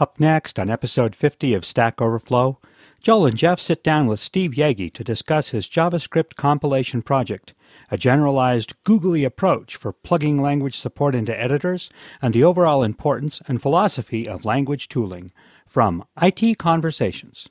Up next on episode 50 of Stack Overflow, Joel and Jeff sit down with Steve Yegge to discuss his JavaScript compilation project, a generalized googly approach for plugging language support into editors, and the overall importance and philosophy of language tooling from IT Conversations.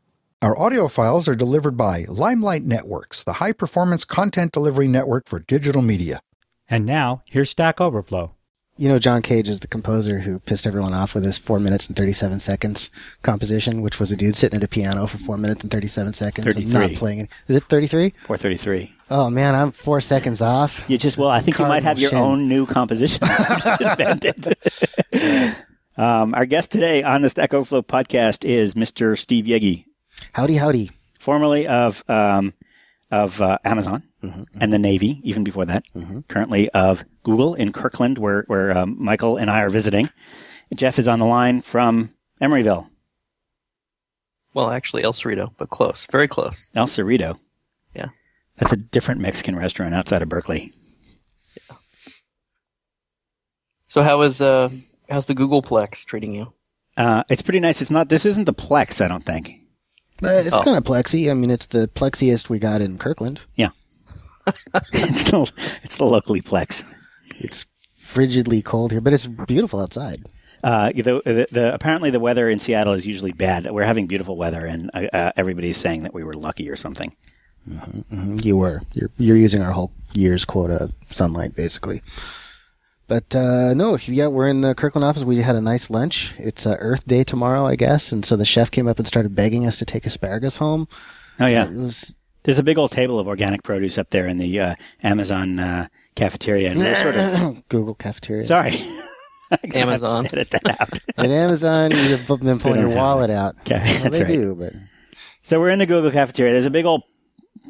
Our audio files are delivered by Limelight Networks, the high performance content delivery network for digital media. And now, here's Stack Overflow. You know, John Cage is the composer who pissed everyone off with his 4 minutes and 37 seconds composition, which was a dude sitting at a piano for 4 minutes and 37 seconds. and Not playing it. Is it 33? 433. Oh man, I'm 4 seconds off. You just well, I think you might have your Cardinal own new composition you just invented. um, our guest today on the Stack Overflow podcast is Mr. Steve Yegge, Howdy, howdy. formerly of um, of uh, Amazon Mm-hmm. and the Navy, even before that. Currently of Google in Kirkland, where where um, Michael and I are visiting. Jeff is on the line from Emeryville, Well, actually, El Cerrito, but close, very close. El Cerrito. Yeah. That's a different Mexican restaurant outside of Berkeley. Yeah. So how is uh how's the Googleplex treating you? Uh, it's pretty nice. It's not. This isn't the Plex, I don't think. Uh, it's Oh. kind of plexi. I mean, it's the plexiest we got in Kirkland. Yeah. it's the it's the locally Plex. It's frigidly cold here, but it's beautiful outside. Uh, the, the, the apparently the weather in Seattle is usually bad. We're having beautiful weather, and uh, uh, everybody's saying that we were lucky or something. Mhm, You were. You're, you're using our whole year's quota of sunlight, basically. But uh, no, yeah, we're in the Kirkland office. We had a nice lunch. It's uh, Earth Day tomorrow, I guess, and so the chef came up and started begging us to take asparagus home. Oh yeah, it was. There's a big old table of organic produce up there in the uh, Amazon uh, cafeteria, and we're sort of Google cafeteria. Sorry. Amazon. Edit it out. At Amazon, you've been pulling your wallet out. Okay, well, that's they right. do, but so we're in the Google cafeteria. There's a big old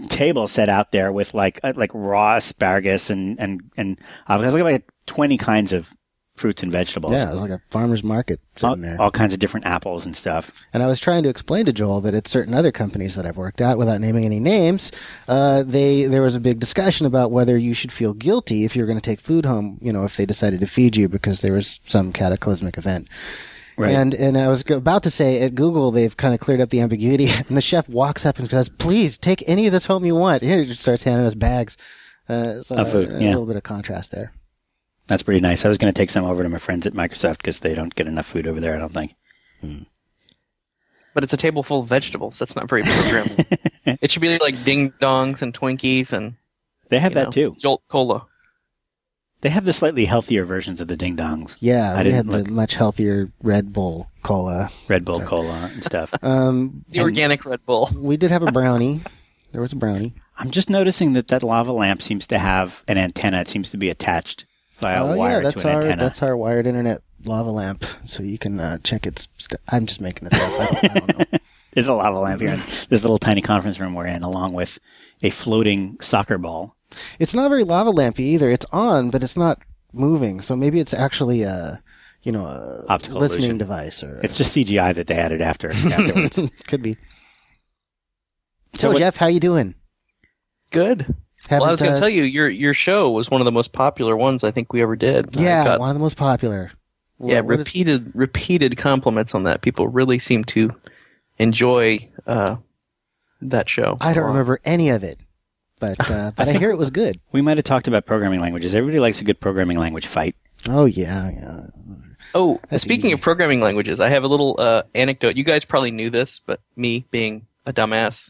table set out there with like uh, like raw asparagus and and and avocados. Like a 20 kinds of fruits and vegetables. Yeah, it was like a farmer's market all, there. all kinds of different apples and stuff. And I was trying to explain to Joel that at certain other companies that I've worked at, without naming any names, uh, they there was a big discussion about whether you should feel guilty if you're going to take food home. You know, if they decided to feed you because there was some cataclysmic event. Right. And and I was about to say at Google they've kind of cleared up the ambiguity, and the chef walks up and says, "Please take any of this home you want." And he just starts handing us bags. Uh, so food, a little bit of contrast there. That's pretty nice. I was going to take some over to my friends at Microsoft because they don't get enough food over there. I don't think. But it's a table full of vegetables. That's not very programming. it should be like ding dongs and Twinkies and They have that know, too. Jolt Cola. They have the slightly healthier versions of the Ding Dongs, Yeah, I we didn't had look. the much healthier Red Bull cola. Red Bull Cola and stuff. Um, The organic Red Bull. we did have a brownie. There was a brownie. I'm just noticing that that lava lamp seems to have an antenna. It seems to be attached via oh wire yeah, that's to an our antenna. that's our wired internet lava lamp, so you can uh, check its. St- I'm just making this up. I don't, I don't know. There's a lava lamp here in this little tiny conference room we're in, along with a floating soccer ball. It's not very lava lampy either. It's on, but it's not moving. So maybe it's actually a, you know, a Optical listening illusion. device or It's just CGI that they added after afterwards. could be. So So, what- Jeff, how you doing? Good. Well, I was going to uh, tell you, your your show was one of the most popular ones I think we ever did. Yeah, got- one of the most popular. yeah, What- what is- repeated repeated compliments on that. People really seem to enjoy uh, that show. I don't remember any of it, but uh, but I, think- hear it was good. we might have talked about programming languages. Everybody likes a good programming language fight. Oh yeah, yeah. Oh, That's speaking easy. of programming languages, I have a little uh, anecdote. You guys probably knew this, but me being a dumbass,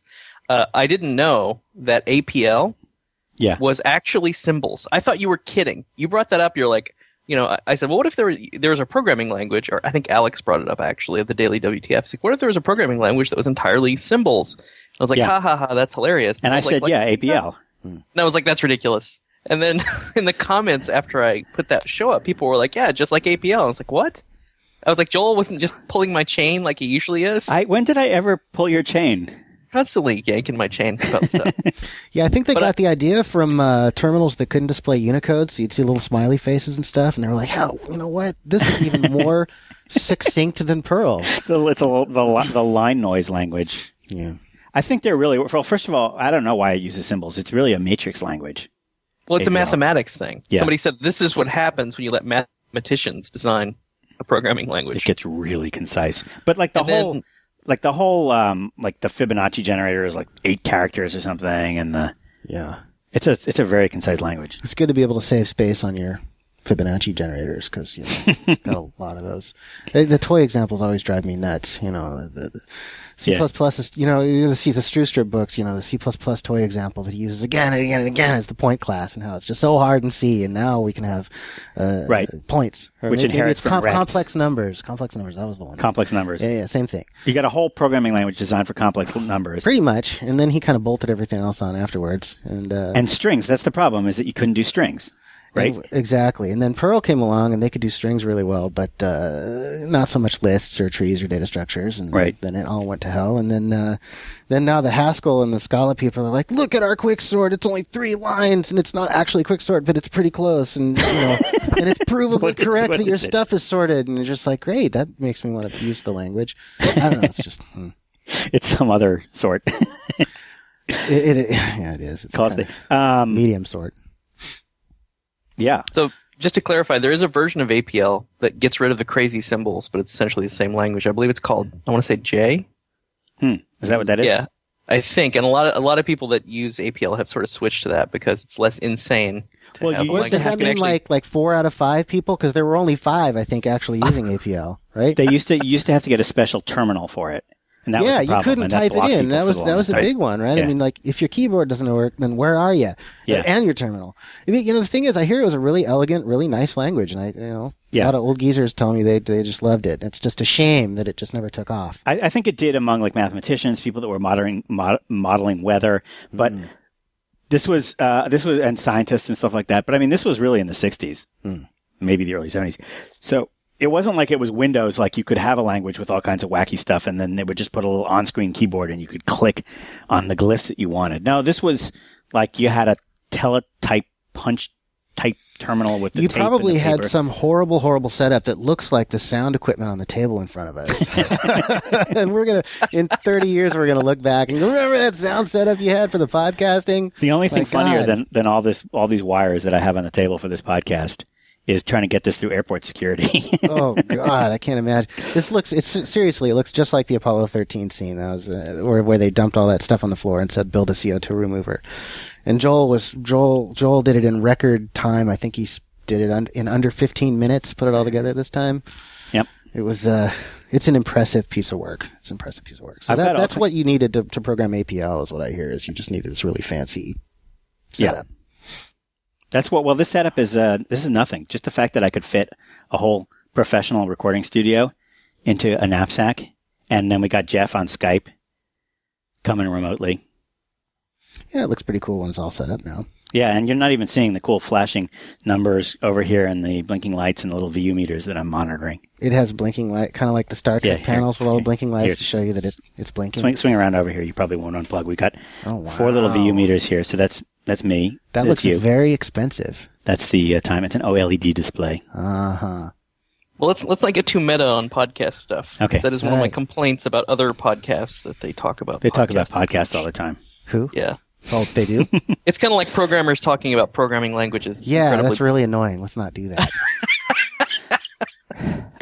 uh, I didn't know that APL Yeah. was actually symbols. I thought you were kidding. You brought that up. You're like, you know, I, I said, well, what if there were, there was a programming language, or I think Alex brought it up actually at the Daily WTF. It's like, what if there was a programming language that was entirely symbols? I was like, Yeah. ha ha ha, that's hilarious. And I was like, said, like- yeah, APL. Hmm. And I was like, that's ridiculous. And then in the comments after I put that show up, people were like, yeah, just like APL. I was like, what? I was like, Joel wasn't just pulling my chain like he usually is. I when did I ever pull your chain? Constantly yanking my chain about stuff. Yeah, I think they But got I- the idea from uh, terminals that couldn't display Unicode, so you'd see little smiley faces and stuff, and they were like, "Oh, you know what? This is even more succinct than Perl." The, it's a, the the line noise language. Yeah. I think they're really well. First of all, I don't know why it uses symbols. It's really a matrix language. Well, it's a mathematics thing. Yeah. Somebody said this is what happens when you let mathematicians design a programming language. It gets really concise. But like the And then- whole, like the whole, um, like the Fibonacci generator is like eight characters or something, and the Yeah. it's a it's a very concise language. It's good to be able to save space on your Fibonacci generators because you know got a lot of those. The, the toy examples always drive me nuts. You know, the, the C++ Yeah. is you know you see the Stroustrup books. You know the C++ toy example that he uses again and again and again is the point class and how it's just so hard in C, and now we can have uh, Right. points, Which maybe- maybe inherits it's from com- complex numbers. Complex numbers. That was the one. Complex numbers. yeah, yeah, same thing. You got a whole programming language designed for complex numbers. Pretty much, and then he kind of bolted everything else on afterwards, and uh, and strings. That's the problem is that you couldn't do strings, right? And- Exactly. And then Perl came along and they could do strings really well, but uh, not so much lists or trees or data structures. And Right. then it all went to hell. And then uh, then now the Haskell and the Scala people are like, look at our quick sort. It's only three lines and it's not actually quick sort, but it's pretty close. And you know, and it's provably correct what that your is it? stuff is sorted. And it's just like, great. That makes me want to use the language. I don't know. It's just hmm. It's some other sort. it, it, yeah, it is. It's Calls kinda the, um, medium sort. Yeah. So just to clarify, there is a version of APL that gets rid of the crazy symbols, but it's essentially the same language. I believe it's called I want to say J. Hmm. Is that what that is? Yeah, I think, and a lot of a lot of people that use APL have sort of switched to that because it's less insane. Well, you a What, used language does that mean actually- like like four out of five people? Because there were only five, I think, actually using APL, right? They used to you used to have to get a special terminal for it, and that yeah, you couldn't type it in. That was that was a big one, right? Yeah. I mean, like if your keyboard doesn't work, then where are you? Yeah. and your terminal. I mean, you know, the thing is, I hear it was a really elegant, really nice language, and I, you know, Yeah. a lot of old geezers tell me they they just loved it. It's just a shame that it just never took off. I, I think it did among like mathematicians, people that were modeling mod, modeling weather, but Mm. this was uh, this was and scientists and stuff like that. But I mean, this was really in the '60s, Mm. maybe the early '70s. So it wasn't like it was Windows. Like you could have a language with all kinds of wacky stuff, and then they would just put a little on-screen keyboard, and you could click on the glyphs that you wanted. No, this was like you had a teletype punch type terminal with the You tape and probably had paper. some horrible, horrible setup that looks like the sound equipment on the table in front of us. and we're gonna, in 30 years, we're gonna look back and go, remember that sound setup you had for the podcasting? The only thing My funnier God. than, than all this, all these wires that I have on the table for this podcast is trying to get this through airport security. oh God, I can't imagine. This looks. It's seriously. It looks just like the Apollo 13 scene. That was uh, where where they dumped all that stuff on the floor and said, "Build a CO2 remover." And Joel was Joel. Joel did it in record time. I think he did it un, in under 15 minutes. Put it all together this time. yep. It was. Uh, it's an impressive piece of work. It's an impressive piece of work. So that, that's what you needed to, to program APL. Is what I hear. Is you just needed this really fancy Yeah. That's what, well, this setup is, uh, this is nothing. Just the fact that I could fit a whole professional recording studio into a knapsack. And then we got Jeff on Skype coming remotely. Yeah, it looks pretty cool when it's all set up now. Yeah. And you're not even seeing the cool flashing numbers over here and the blinking lights and the little VU meters that I'm monitoring. It has blinking light, kind of like the Star Yeah, Trek here- panels with all the blinking lights here. to show you that it, it's blinking. Swing, swing around over here. You probably won't unplug. We got Oh wow! four little VU meters here. So that's, that's me. That That's looks you. very expensive. That's the uh, time. It's an OLED display. Uh huh. Well, let's let's not get too meta on podcast stuff. Okay. that is one of my complaints about other podcasts that they talk about. They talk about podcasts all the time. Who? Yeah, Oh, they do. it's kind of like programmers talking about programming languages. It's yeah, incredibly- that's really annoying. Let's not do that.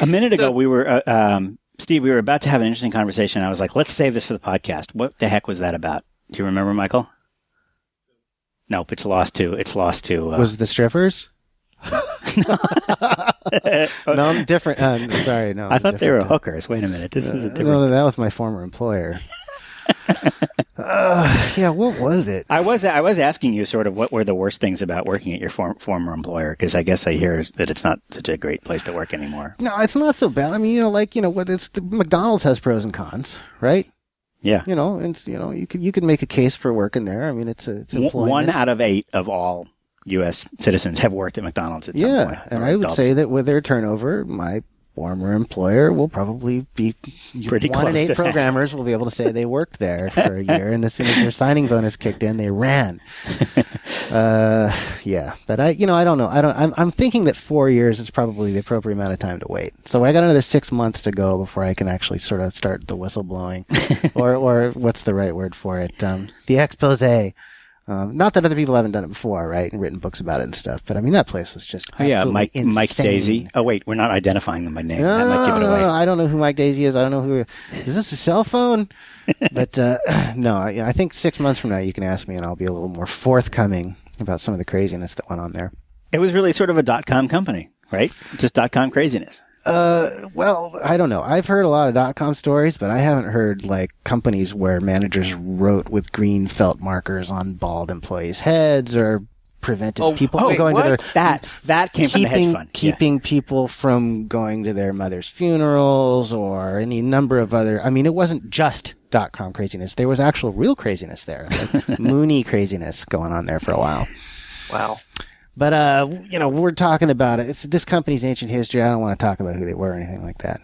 A minute ago, So- we were, uh, um, Steve, we were about to have an interesting conversation. I was like, let's save this for the podcast. What the heck was that about? Do you remember, Michael? Nope, it's lost to, it's lost to, uh, Was it the strippers? no, I'm different. Um, sorry, no. I I'm thought they were different. hookers. Wait a minute. This is a Uh, different. no, that was my former employer. uh, yeah, what was it? I was, I was asking you sort of what were the worst things about working at your form, former employer? Because I guess I hear that it's not such a great place to work anymore. No, it's not so bad. I mean, you know, like you know, what it's the, McDonald's has pros and cons, right? Yeah. You know, and you know, you could you could make a case for working there. I mean, it's a it's employment. One out of eight of all U.S. citizens have worked at McDonald's at some yeah, and or I would adults. say that with their turnover, my former employer will probably be Pretty one in eight programmers will be able to say they worked there for a year, and as soon as their signing bonus kicked in, they ran. uh, yeah, but I, you know, I don't know. I don't. I'm, I'm thinking that four years is probably the appropriate amount of time to wait. So I got another six months to go before I can actually sort of start the whistle blowing, or or what's the right word for it? Um, the expose. Um, not that other people haven't done it before, right? And written books about it and stuff. But I mean, that place was just Oh, yeah, Mike Mike. Daisey. Oh wait, we're not identifying them by name. No, that might give it no, away. no, I don't know who Mike Daisey is. I don't know who. Is this a cell phone? but uh, no, I, I think six months from now you can ask me, and I'll be a little more forthcoming about some of the craziness that went on there. It was really sort of a dot com company, right? Just dot com craziness. Uh, well, I don't know. I've heard a lot of dot com stories, but I haven't heard like companies where managers wrote with green felt markers on bald employees' heads or prevented Oh, people oh, from going what? to their That that came from the hedge keeping. Yeah. keeping people from going to their mother's funerals or any number of other. I mean, it wasn't just dot com craziness. There was actual real craziness there, like Mooney craziness going on there for a while. Wow. But uh, you know, we're talking about it. It's this company's ancient history. I don't want to talk about who they were or anything like that.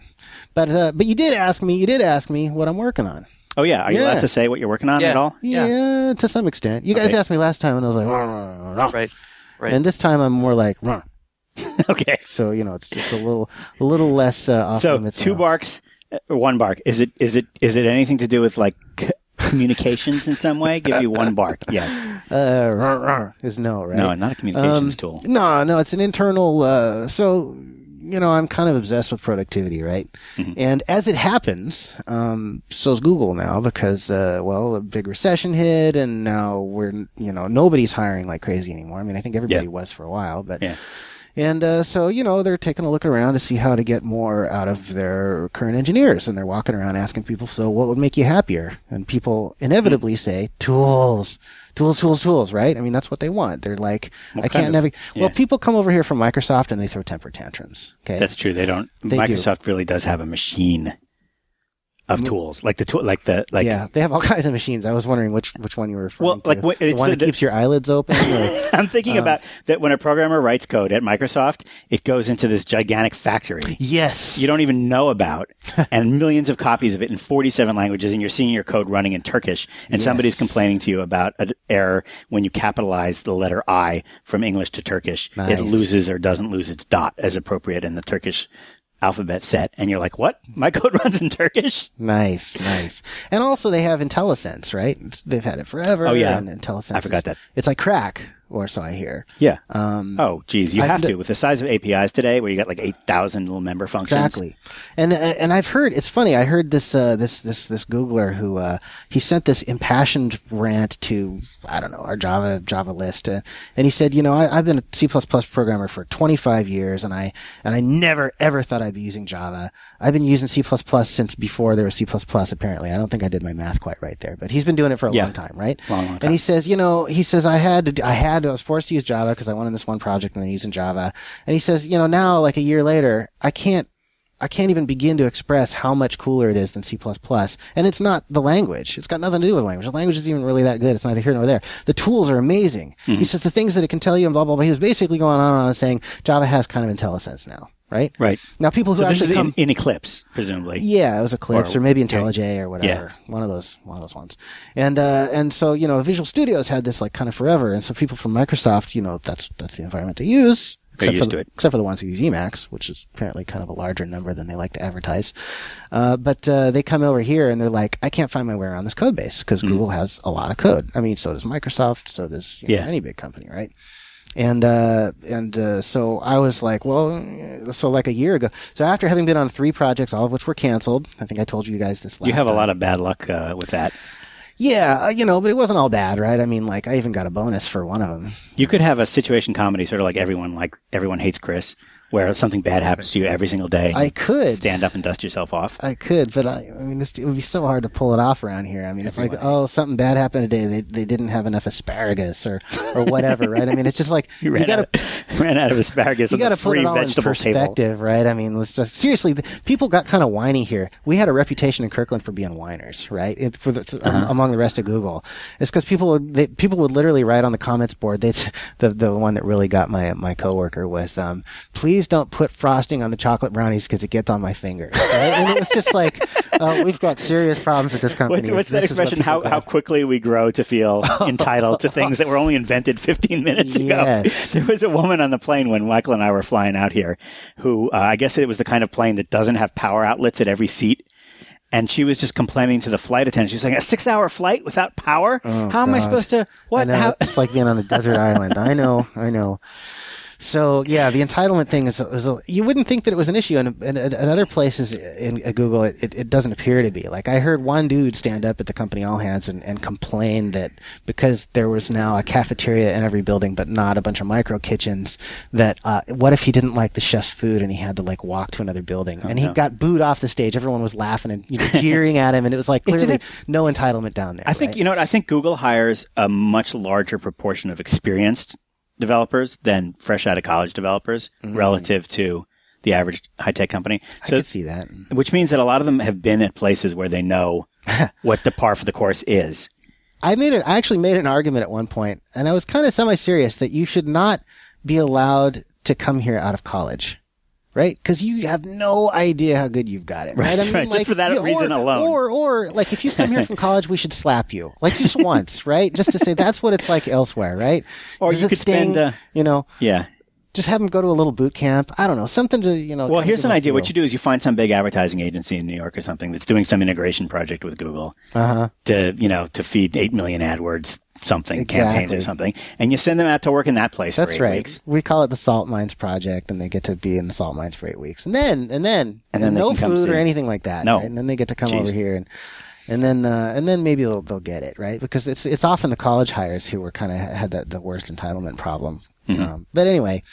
But uh, but you did ask me. You did ask me what I'm working on. Oh yeah, are you Yeah. allowed to say what you're working on Yeah. at all? Yeah, Yeah. to some extent. You guys Okay. asked me last time, and I was like, "Rah, rah, rah, rah." Right. Right. and this time I'm more like, "Rah." okay. so you know, it's just a little a little less uh, off So limits. two now. barks, uh, or one bark. Is it is it is it anything to do with like c- communications in some way? Give you one bark. Yes. uh, rah, rah, is no, right? No, not a communications Um, tool. No, no, it's an internal. Uh, so, you know, I'm kind of obsessed with productivity, right? Mm-hmm. And as it happens, um, so's Google now because, uh, well, a big recession hit, and now we're, you know, nobody's hiring like crazy anymore. I mean, I think everybody Yeah. was for a while, but. Yeah. And uh, so, you know, they're taking a look around to see how to get more out of their current engineers. And they're walking around asking people, so what would make you happier? And people inevitably say, tools, tools, tools, tools, right? I mean, that's what they want. They're like, What I can't navigate. yeah. Well, people come over here from Microsoft and they throw temper tantrums. Okay. That's true. They don't. They do. Microsoft really does have a machine of tools, like the tool, like the like. yeah, they have all kinds of machines. I was wondering which which one you were referring Well, to. like, what- the one the- that keeps your eyelids open. Or, I'm thinking Um, about that when a programmer writes code at Microsoft, it goes into this gigantic factory yes. you don't even know about, and millions of copies of it in 47 languages, and you're seeing your code running in Turkish, and somebody's complaining to you about an error when you capitalize the letter I from English to Turkish. Nice. It loses or doesn't lose its dot as appropriate in the Turkish alphabet set, and you're like, "What? My code runs in Turkish?" Nice, nice. And also they have IntelliSense, right? They've had it forever. Oh, yeah. And IntelliSense. I forgot is- that. It's like crack, or so I hear. Yeah. Um, Oh, geez, you I've have to with the size of APIs today, where you got like 8,000 little member functions. Exactly, and uh, and I've heard it's funny. I heard this uh, this this this Googler who uh, he sent this impassioned rant to I don't know our Java Java list, uh, and he said, you know, I, I've been a C programmer for 25 years, and I and I never ever thought I'd be using Java. I've been using C since before there was C Apparently, I don't think I did my math quite right there, but he's been doing it for a Yeah. long time, right? Long, long And he says, you know, he says I had to, I had to, I was forced to use Java because I wanted this one project and I using Java. And he says, you know, now like a year later, I can't, I can't even begin to express how much cooler it is than C++. And it's not the language. It's got nothing to do with language. The language isn't even really that good. It's neither here nor there. The tools are amazing. Mm-hmm. He says the things that it can tell you and blah, blah, blah. He was basically going on and on saying Java has kind of IntelliSense now, right? Right. Now people who So this actually is come, in, in Eclipse, presumably. yeah, it was Eclipse or, Or- maybe IntelliJ or whatever. Yeah. One of those one of those ones. And uh, and so, you know, Visual Studios had this like kind of forever. And so people from Microsoft, you know, that's that's the environment they use. They're Except used for, to the, it. except for the ones who use Emacs, which is apparently kind of a larger number than they like to advertise. Uh, but uh, they come over here and they're like, I can't find my way around this code base because Google has a lot of code. I mean, so does Microsoft, so does you know, Yeah. any big company, right? And uh, and uh, so I was like, well, so like a year ago. So after having been on three projects, all of which were canceled, I think I told you guys this. last You have a time. lot of bad luck uh, with that. yeah, uh, you know, but it wasn't all bad, right? I mean, like I even got a bonus for one of them. You could have a situation comedy, sort of like everyone like everyone hates Chris, where something bad happens to you every single day. I could. stand up and dust yourself off. I could, but I, I mean, it would be so hard to pull it off around here. I mean, it's like, oh, something bad happened today. They they didn't have enough asparagus or or whatever, right? I mean, it's just like You you ran, got to out, ran out of asparagus you got to put it all in vegetable table. perspective, right? I mean, let's just seriously. The, people got kind of whiny here. We had a reputation in Kirkland for being whiners, right? It, for the, Uh-huh. um, among the rest of Google, it's because people would they, people would literally write on the comments board. They the the one that really got my my coworker was, um, please don't put frosting on the chocolate brownies because it gets on my fingers. Right? and it was just like, uh, we've got serious problems at this company. What's, what's that is what expression? How, how quickly we grow to feel entitled to things that were only invented 15 minutes ago. Yes. There was a woman on the plane when Michael and I were flying out here who, uh, I guess it was the kind of plane that doesn't have power outlets at every seat. And she was just complaining to the flight attendant. She was saying, a six hour flight without power? How am I supposed to, what? How? it's like being on a desert island. I know, I know. So yeah, the entitlement thing is, is a, you wouldn't think that it was an issue, and in, in, in other places in, in Google, it, it, it doesn't appear to be. Like I heard one dude stand up at the company All Hands and, and complain that because there was now a cafeteria in every building, but not a bunch of micro kitchens, that uh, what if he didn't like the chef's food and he had to like walk to another building, and he no. got booed off the stage. Everyone was laughing and you know, jeering at him, and it was like clearly no entitlement down there. I think, you know what? I think Google hires a much larger proportion of experienced developers than fresh out of college developers relative to the average high tech company. Mm-hmm. I So, could see that. which means that a lot of them have been at places where they know what the par for the course is. I made it. I actually made an argument at one point, and I was kind of semi-serious that you should not be allowed to come here out of college, right? Because you have no idea how good you've got it, right? Right, right. Just for that yeah, reason or, alone. or or like if you come here from college, we should slap you, like just once, right? Just to say that's what it's like elsewhere, right? Or Does you could spend, uh, you know, Yeah. just have them go to a little boot camp. I don't know, something to you know. Well, here's an idea. What you do is you find some big advertising agency in New York or something that's doing some integration project with Google Uh-huh. to, you know, to feed 8 million AdWords something, campaigns or something. And you send them out to work in that place That's for eight right. weeks. We call it the Salt Mines Project, and they get to be in the salt mines for eight weeks, and then and then And then no food or anything like that. No. right? and then they get to come Jeez. over here and. And then, uh, and then maybe they'll they'll get it right because it's it's often the college hires who were kind of had the, the worst entitlement problem. Mm-hmm. Um, but anyway,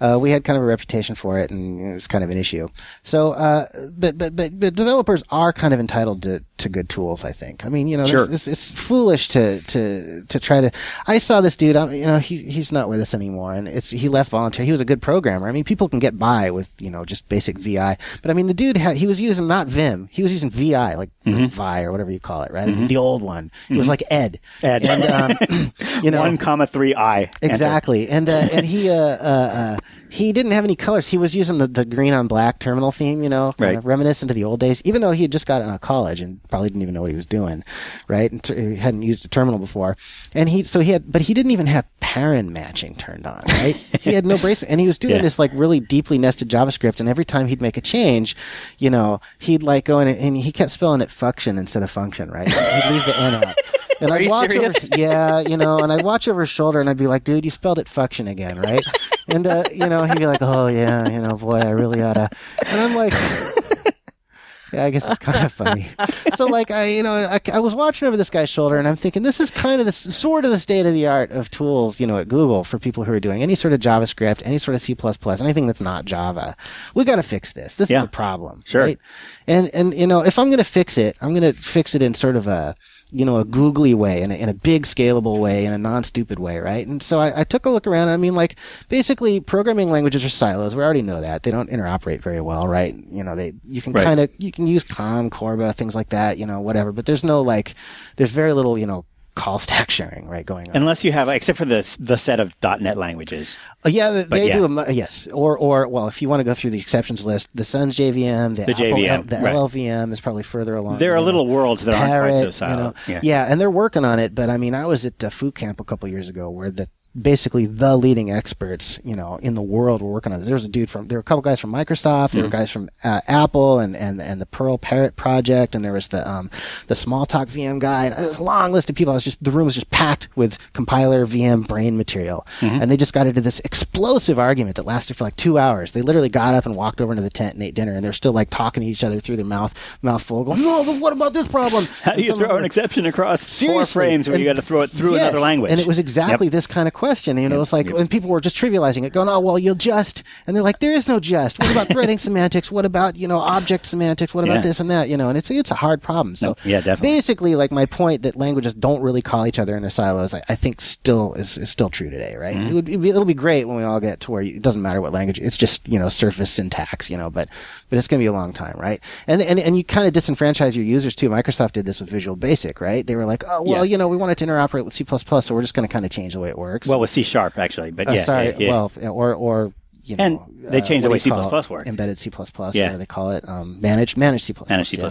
uh, we had kind of a reputation for it, and it was kind of an issue. So, uh, but, but but but developers are kind of entitled to, to good tools. I think. I mean, you know, Sure. it's, it's foolish to to to try to. I saw this dude. um, You know, he he's not with us anymore, and it's he left voluntarily. He was a good programmer. I mean, people can get by with you know just basic VI, but I mean, the dude had he was using not Vim. He was using VI, like Vi or whatever you call it, right? Mean, the old one. It was like Ed. Ed. And um, you know, One comma three I. Enter. Exactly, and uh, and he uh, uh, uh, he didn't have any colors. He was using the, the green on black terminal theme, you know, Right. reminiscent of the old days. Even though he had just gotten out of college and probably didn't even know what he was doing, right? And he hadn't used a terminal before, and he so he had, but he didn't even have paren matching turned on, right? he had no bracelet, and he was doing Yeah. this like really deeply nested JavaScript. And every time he'd make a change, you know, he'd like go in and, and he kept spelling it function instead of function, right? He'd leave the N out. And I'd watch serious? over, yeah, you know, and I'd watch over his shoulder and I'd be like, dude, you spelled it function again, right? And, uh, you know, he'd be like, oh, yeah, you know, boy, I really oughta. And I'm like, yeah, I guess it's kind of funny. So, like, I, you know, I, I was watching over this guy's shoulder and I'm thinking, this is kind of the sort of the state of the art of tools, you know, at Google for people who are doing any sort of JavaScript, any sort of C++, anything that's not Java. We got to fix this. This Yeah. is the problem. Sure. Right? And, and, you know, if I'm going to fix it, I'm going to fix it in sort of a, you know, a googly way, in a, in a big scalable way, in a non-stupid way, right? And so I, I took a look around. I mean, like, basically, programming languages are silos. We already know that they don't interoperate very well, right? You know, they you can Right. kind of you can use Con, Corba, things like that, you know, whatever. But there's no like, there's very little, you know, call stack sharing, right, going on. Unless you have, except for the the set of .NET languages. Uh, yeah, they, they yeah. do. A, yes, or or well, if you want to go through the exceptions list, the Sun's JVM, the, The Apple, JVM, the right. LLVM is probably further along. There are you know. little worlds that aren't quite so Parrot, you know. siloed. yeah. and they're working on it. But I mean, I was at uh, Foo Camp a couple years ago where the basically the leading experts, you know, in the world were working on this. There was a dude from, there were a couple guys from Microsoft, there were Mm-hmm. guys from uh, Apple and, and, and the Perl Parrot project, and there was the, um, the Smalltalk VM guy, and there's a long list of people. I was just, the room was just packed with compiler VM brain material. Mm-hmm. And they just got into this explosive argument that lasted for like two hours. They literally got up and walked over into the tent and ate dinner, and they're still like talking to each other through their mouth, mouth full, going, no, but what about this problem? How do you throw an exception across four frames where you got to throw it through yes, another language? And it was exactly Yep. this kind of question. You know, it's like when people were just trivializing it, going, "Oh, well, you'll just," and they're like, "There is no just." What about threading semantics? What about you know object semantics? What about Yeah. this and that? You know, and it's it's a hard problem. So No, yeah, definitely. basically, like my point that languages don't really call each other in their silos, I, I think still is, is still true today, right? Mm-hmm. It would it'll be great when we all get to where you, it doesn't matter what language, it's just you know surface syntax, you know, but but it's gonna be a long time, right? And and and you kind of disenfranchise your users too. Microsoft did this with Visual Basic, right? They were like, oh well, Yeah. you know, we want it to interoperate with C++, so we're just gonna kind of change the way it works. Well, with C sharp actually, but Uh, yeah, sorry, yeah, yeah. well, or or you know, And they uh, changed the way do you call C++ works. Embedded C++, Yeah. what do they call it? Um, managed managed C++. manage C++. yeah.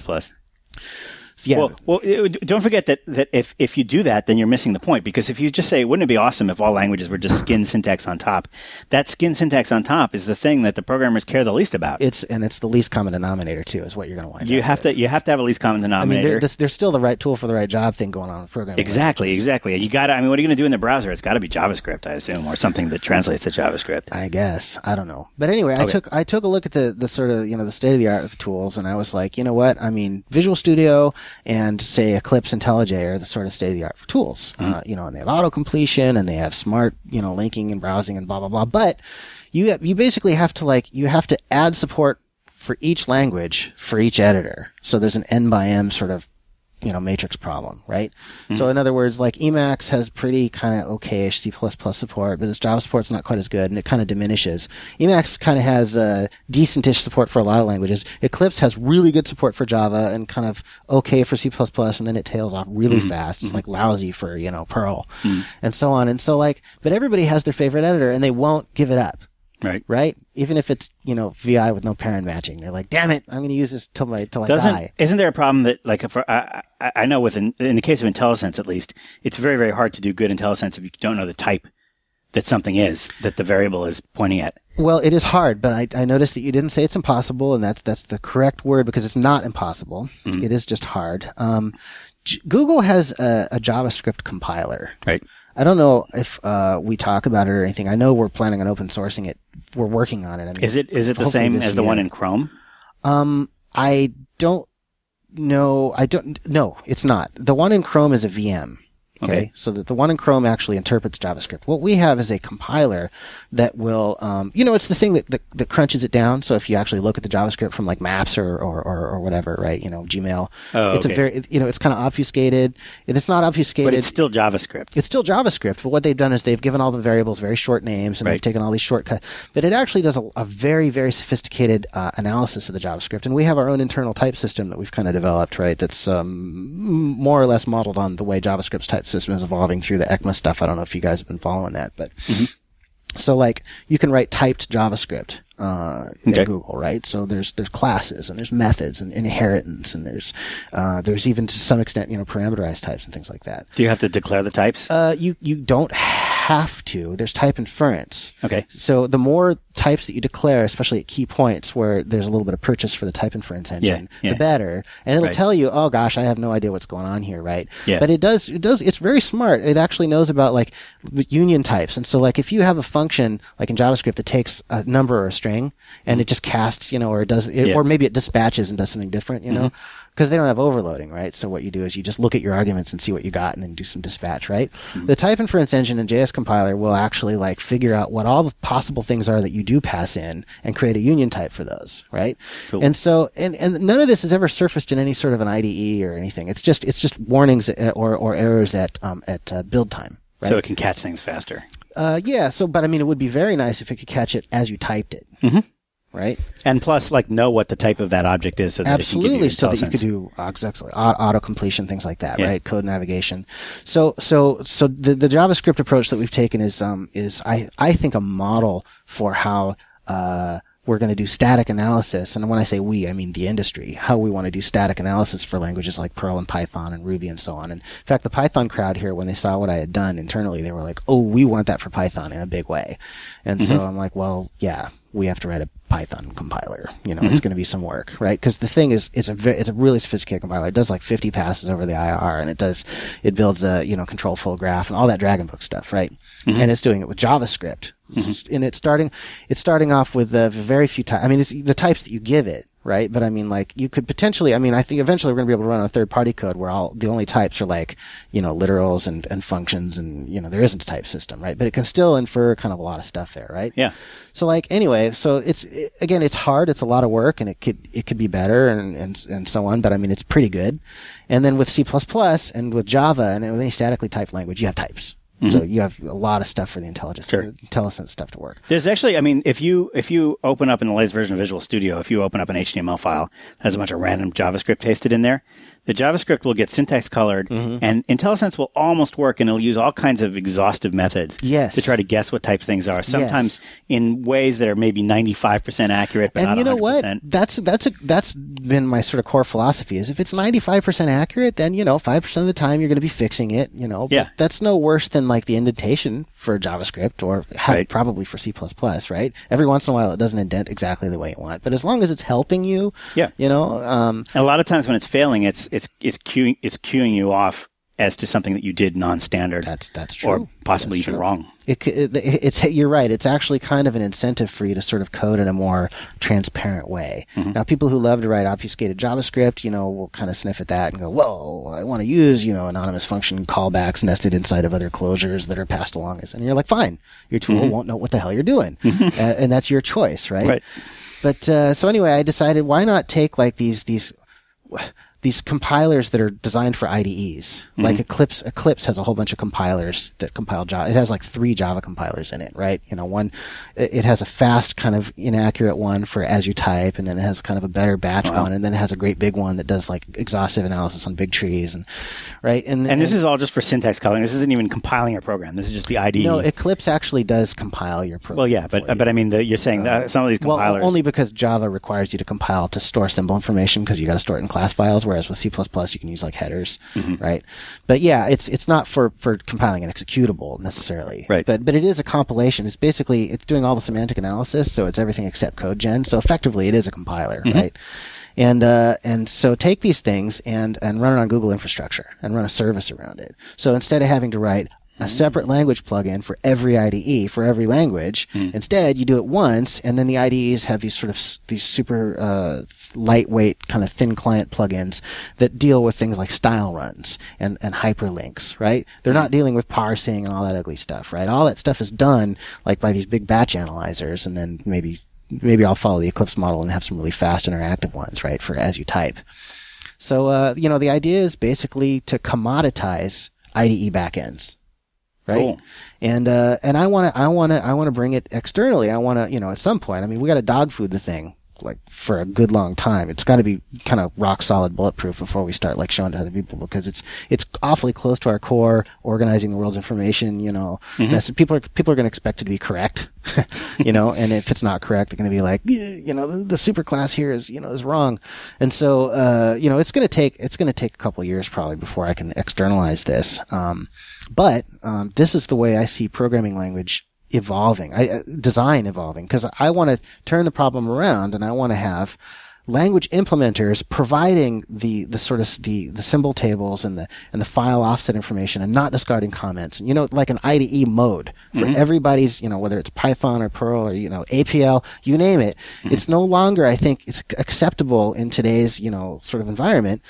Yeah. Well, well, don't forget that, that if, if you do that, then you're missing the point. Because if you just say, wouldn't it be awesome if all languages were just skin syntax on top? That skin syntax on top is the thing that the programmers care the least about. it's and it's the least common denominator too, is what you're going to wind you have with. to you have to have a least common denominator. I mean, denominator. there- there's still the right tool for the right job thing going on with programming. exactly, languages. exactly. You got. I mean, what are you going to do in the browser? It's got to be JavaScript, I assume, or something that translates to JavaScript. I guess I don't know, but anyway, I took I took a look at the the sort of you know the state of the art of tools, and I was like, you know what? I mean, Visual Studio and say Eclipse and IntelliJ are the sort of state of the art for tools. Mm-hmm. Uh, you know, and they have auto completion and they have smart you know linking and browsing and blah blah blah. But you you basically have to like you have to add support for each language for each editor. So there's an n by m sort of you know matrix problem, right? So mm-hmm. in other words, like Emacs has pretty kind of okayish C++ support, but its Java support's not quite as good, and it kind of diminishes. Emacs kind of has uh, decentish support for a lot of languages. Eclipse has really good support for Java and kind of okay for C++, and then it tails off really mm-hmm. fast. It's like lousy for you know Perl, mm-hmm. and so on. And so like, but everybody has their favorite editor, and they won't give it up Right. right? Even if it's you know VI with no paren matching, they're like, "Damn it, I'm going to use this till my till I Doesn't die." isn't there a problem that like if I, I, I know with in, in the case of IntelliSense at least, it's very very hard to do good IntelliSense if you don't know the type that something is that the variable is pointing at. Well, it is hard, but I, I noticed that you didn't say it's impossible, and that's that's the correct word because it's not impossible. Mm-hmm. It is just hard. Um, J- Google has a, a JavaScript compiler. Right. I don't know if uh, we talk about it or anything. I know we're planning on open sourcing it. We're working on it. I mean, Is it is it the same as the one in Chrome? Um, I don't know. I don't. No, it's not. The one in Chrome is a VM. Okay. Okay. So that the one in Chrome actually interprets JavaScript. What we have is a compiler that will, um, you know, it's the thing that, that, that crunches it down. So if you actually look at the JavaScript from like Maps or, or, or, or whatever, right? You know, Gmail. Oh, it's okay. a very, you know, it's kind of obfuscated. And it's not obfuscated. But it's still JavaScript. It's still JavaScript, but what they've done is they've given all the variables very short names and they've taken all these shortcuts. But it actually does a, a very, very sophisticated uh, analysis of the JavaScript. And we have our own internal type system that we've kind of developed, right? That's um, more or less modeled on the way JavaScript's type system is evolving through the ECMA stuff. I don't know if you guys have been following that, but. Mm-hmm. So like you can write typed JavaScript uh, Okay. at Google, right? So there's there's classes and there's methods and inheritance and there's uh, there's even to some extent you know parameterized types and things like that. Do you have to declare the types? Uh, you you don't have to. There's type inference. okay. So the more types that you declare, especially at key points where there's a little bit of purchase for the type inference engine, yeah. the better. And it'll Right. tell you, oh gosh, I have no idea what's going on here, right? Yeah. But it does, it does, it's very smart. It actually knows about like union types. And so like if you have a function like in JavaScript that takes a number or a string and it just casts, you know, or it does, it, Yeah. Mm-hmm. or maybe it dispatches and does something different, you know? Because they don't have overloading, right? So what you do is you just look at your arguments and see what you got and then do some dispatch, right? Mm-hmm. The type inference engine in JS compiler will actually like figure out what all the possible things are that you do pass in and create a union type for those, right? Cool. And so, and, and none of this has ever surfaced in any sort of an IDE or anything. It's just, it's just warnings uh, or, or errors at, um, at uh, build time, right? So it can catch things faster. Uh, yeah. So, but I mean, it would be very nice if it could catch it as you typed it. Mhm. Right? And plus, like, know what the type of that object is so that it can give absolutely so that you could do exactly auto completion things like that Yeah. right code navigation so so so the, the javascript approach that we've taken is um is i i think a model for how uh we're going to do static analysis and when i say we i mean the industry how we want to do static analysis for languages like perl and python and ruby and so on and in fact the python crowd here when they saw what i had done internally they were like oh we want that for python in a big way and so mm-hmm. i'm like well yeah we have to write a Python compiler. You know, it's mm-hmm. going to be some work, right? Because the thing is, it's a ve- it's a really sophisticated compiler. It does like 50 passes over the IR, and it does it builds a you know control flow graph and all that Dragon Book stuff, right? Mm-hmm. And it's doing it with JavaScript. And it's starting it's starting off with uh, very few types. I mean, it's the types that you give it, right? But I mean, like you could potentially. I mean, I think eventually we're going to be able to run a third party code where all the only types are like you know literals and and functions, and you know there isn't a type system, right? But it can still infer kind of a lot of stuff there, right? Yeah. So like anyway, so it's again, it's hard. It's a lot of work, and it could it could be better, and and and so on. But I mean, it's pretty good. And then with C and with Java and with any statically typed language, you have types. So mm-hmm. you have a lot of stuff for the intelligence, Sure. IntelliSense stuff to work. There's actually, I mean, if you if you open up in the latest version of Visual Studio, if you open up an HTML file that has a bunch of random JavaScript pasted in there, the JavaScript will get syntax colored, Mm-hmm. and IntelliSense will almost work, and it'll use all kinds of exhaustive methods Yes. to try to guess what type things are. Sometimes in ways that are maybe 95% accurate, but and not you know 100%. what? That's that's a, that's been my sort of core philosophy. Is if it's ninety five percent accurate, then you know five percent of the time you're going to be fixing it. You know, But Yeah. that's no worse than like the indentation for JavaScript or Right. probably for C right? Every once in a while, it doesn't indent exactly the way you want, but as long as it's helping you, Yeah. you know, um, A lot of times when it's failing, it's it's it's queuing it's queuing you off as to something that you did non-standard. That's that's true. or possibly That's even true. wrong. It, it, it's you're right. It's actually kind of an incentive for you to sort of code in a more transparent way. Mm-hmm. Now, people who love to write obfuscated JavaScript, you know, will kind of sniff at that and go, "Whoa, I want to use you know anonymous function callbacks nested inside of other closures that are passed along." as-" And you're like, "Fine, your tool won't know what the hell you're doing," uh, and that's your choice, right? Mm-hmm. Right. But uh, so anyway, I decided why not take like these these these compilers that are designed for IDEs. Mm-hmm. Like Eclipse Eclipse has a whole bunch of compilers that compile Java. It has like three Java compilers in it, right? You know, one it has a fast kind of inaccurate one for as you type and then it has kind of a better batch one and then it has a great big one that does like exhaustive analysis on big trees and right? And And this is all just for syntax coloring. This isn't even compiling your program. This is just the IDE. no, Eclipse actually does compile your program. well, yeah, but you. but I mean, the, you're saying that uh, some of these Well, compilers. only because Java requires you to compile to store symbol information because you got to store it in class files, whereas with C++ you can use like headers, Mm-hmm. right? But yeah, it's it's not for for compiling an executable necessarily, Right. But but it is a compilation. It's basically it's doing all the semantic analysis, so it's everything except code gen. So effectively, it is a compiler, Mm-hmm. right? And uh, and so take these things and and run it on Google infrastructure and run a service around it. So instead of having to write a separate language plugin for every IDE for every language, instead you do it once, and then the IDEs have these sort of s- these super uh, lightweight kind of thin client plugins that deal with things like style runs and and hyperlinks. Right? They're not dealing with parsing and all that ugly stuff. Right? All that stuff is done like by these big batch analyzers, and then maybe maybe I'll follow the Eclipse model and have some really fast interactive ones, right, for as you type. So, uh, you know, the idea is basically to commoditize IDE backends, right? Cool. And uh, and I want to I want to I want to bring it externally. I want to you know at some point. I mean, we got to dog food the thing like for a good long time. It's got to be kind of rock solid bulletproof before we start like showing it to other people because it's it's awfully close to our core, organizing the world's information. You know, That's- people are people are going to expect it to be correct. you know, and if it's not correct, they're going to be like, you know, the, the super class here is you know is wrong. And so uh, you know, it's going to take it's going to take a couple years probably before I can externalize this. Um, but um, this is the way I see programming language evolving, I, uh, design evolving, because I want to turn the problem around and I want to have language implementers providing the, the sort of the, the symbol tables and the, and the file offset information and not discarding comments. You know, like an IDE mode for everybody's, you know, whether it's Python or Perl or, you know, APL, you name it. It's no longer, I think, it's acceptable in today's, you know, sort of environment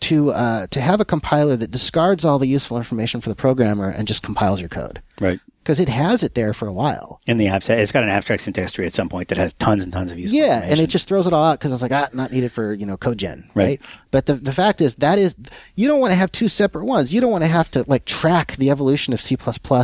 to uh, to have a compiler that discards all the useful information for the programmer and just compiles your code right. Because it has it there for a while. In the abstract, it's got an abstract syntax tree at some point that has tons and tons of useful Yeah, and it just throws it all out because it's like ah, not needed for you know code gen, Right. right? But the the fact is that is you don't want to have two separate ones. You don't want to have to like track the evolution of C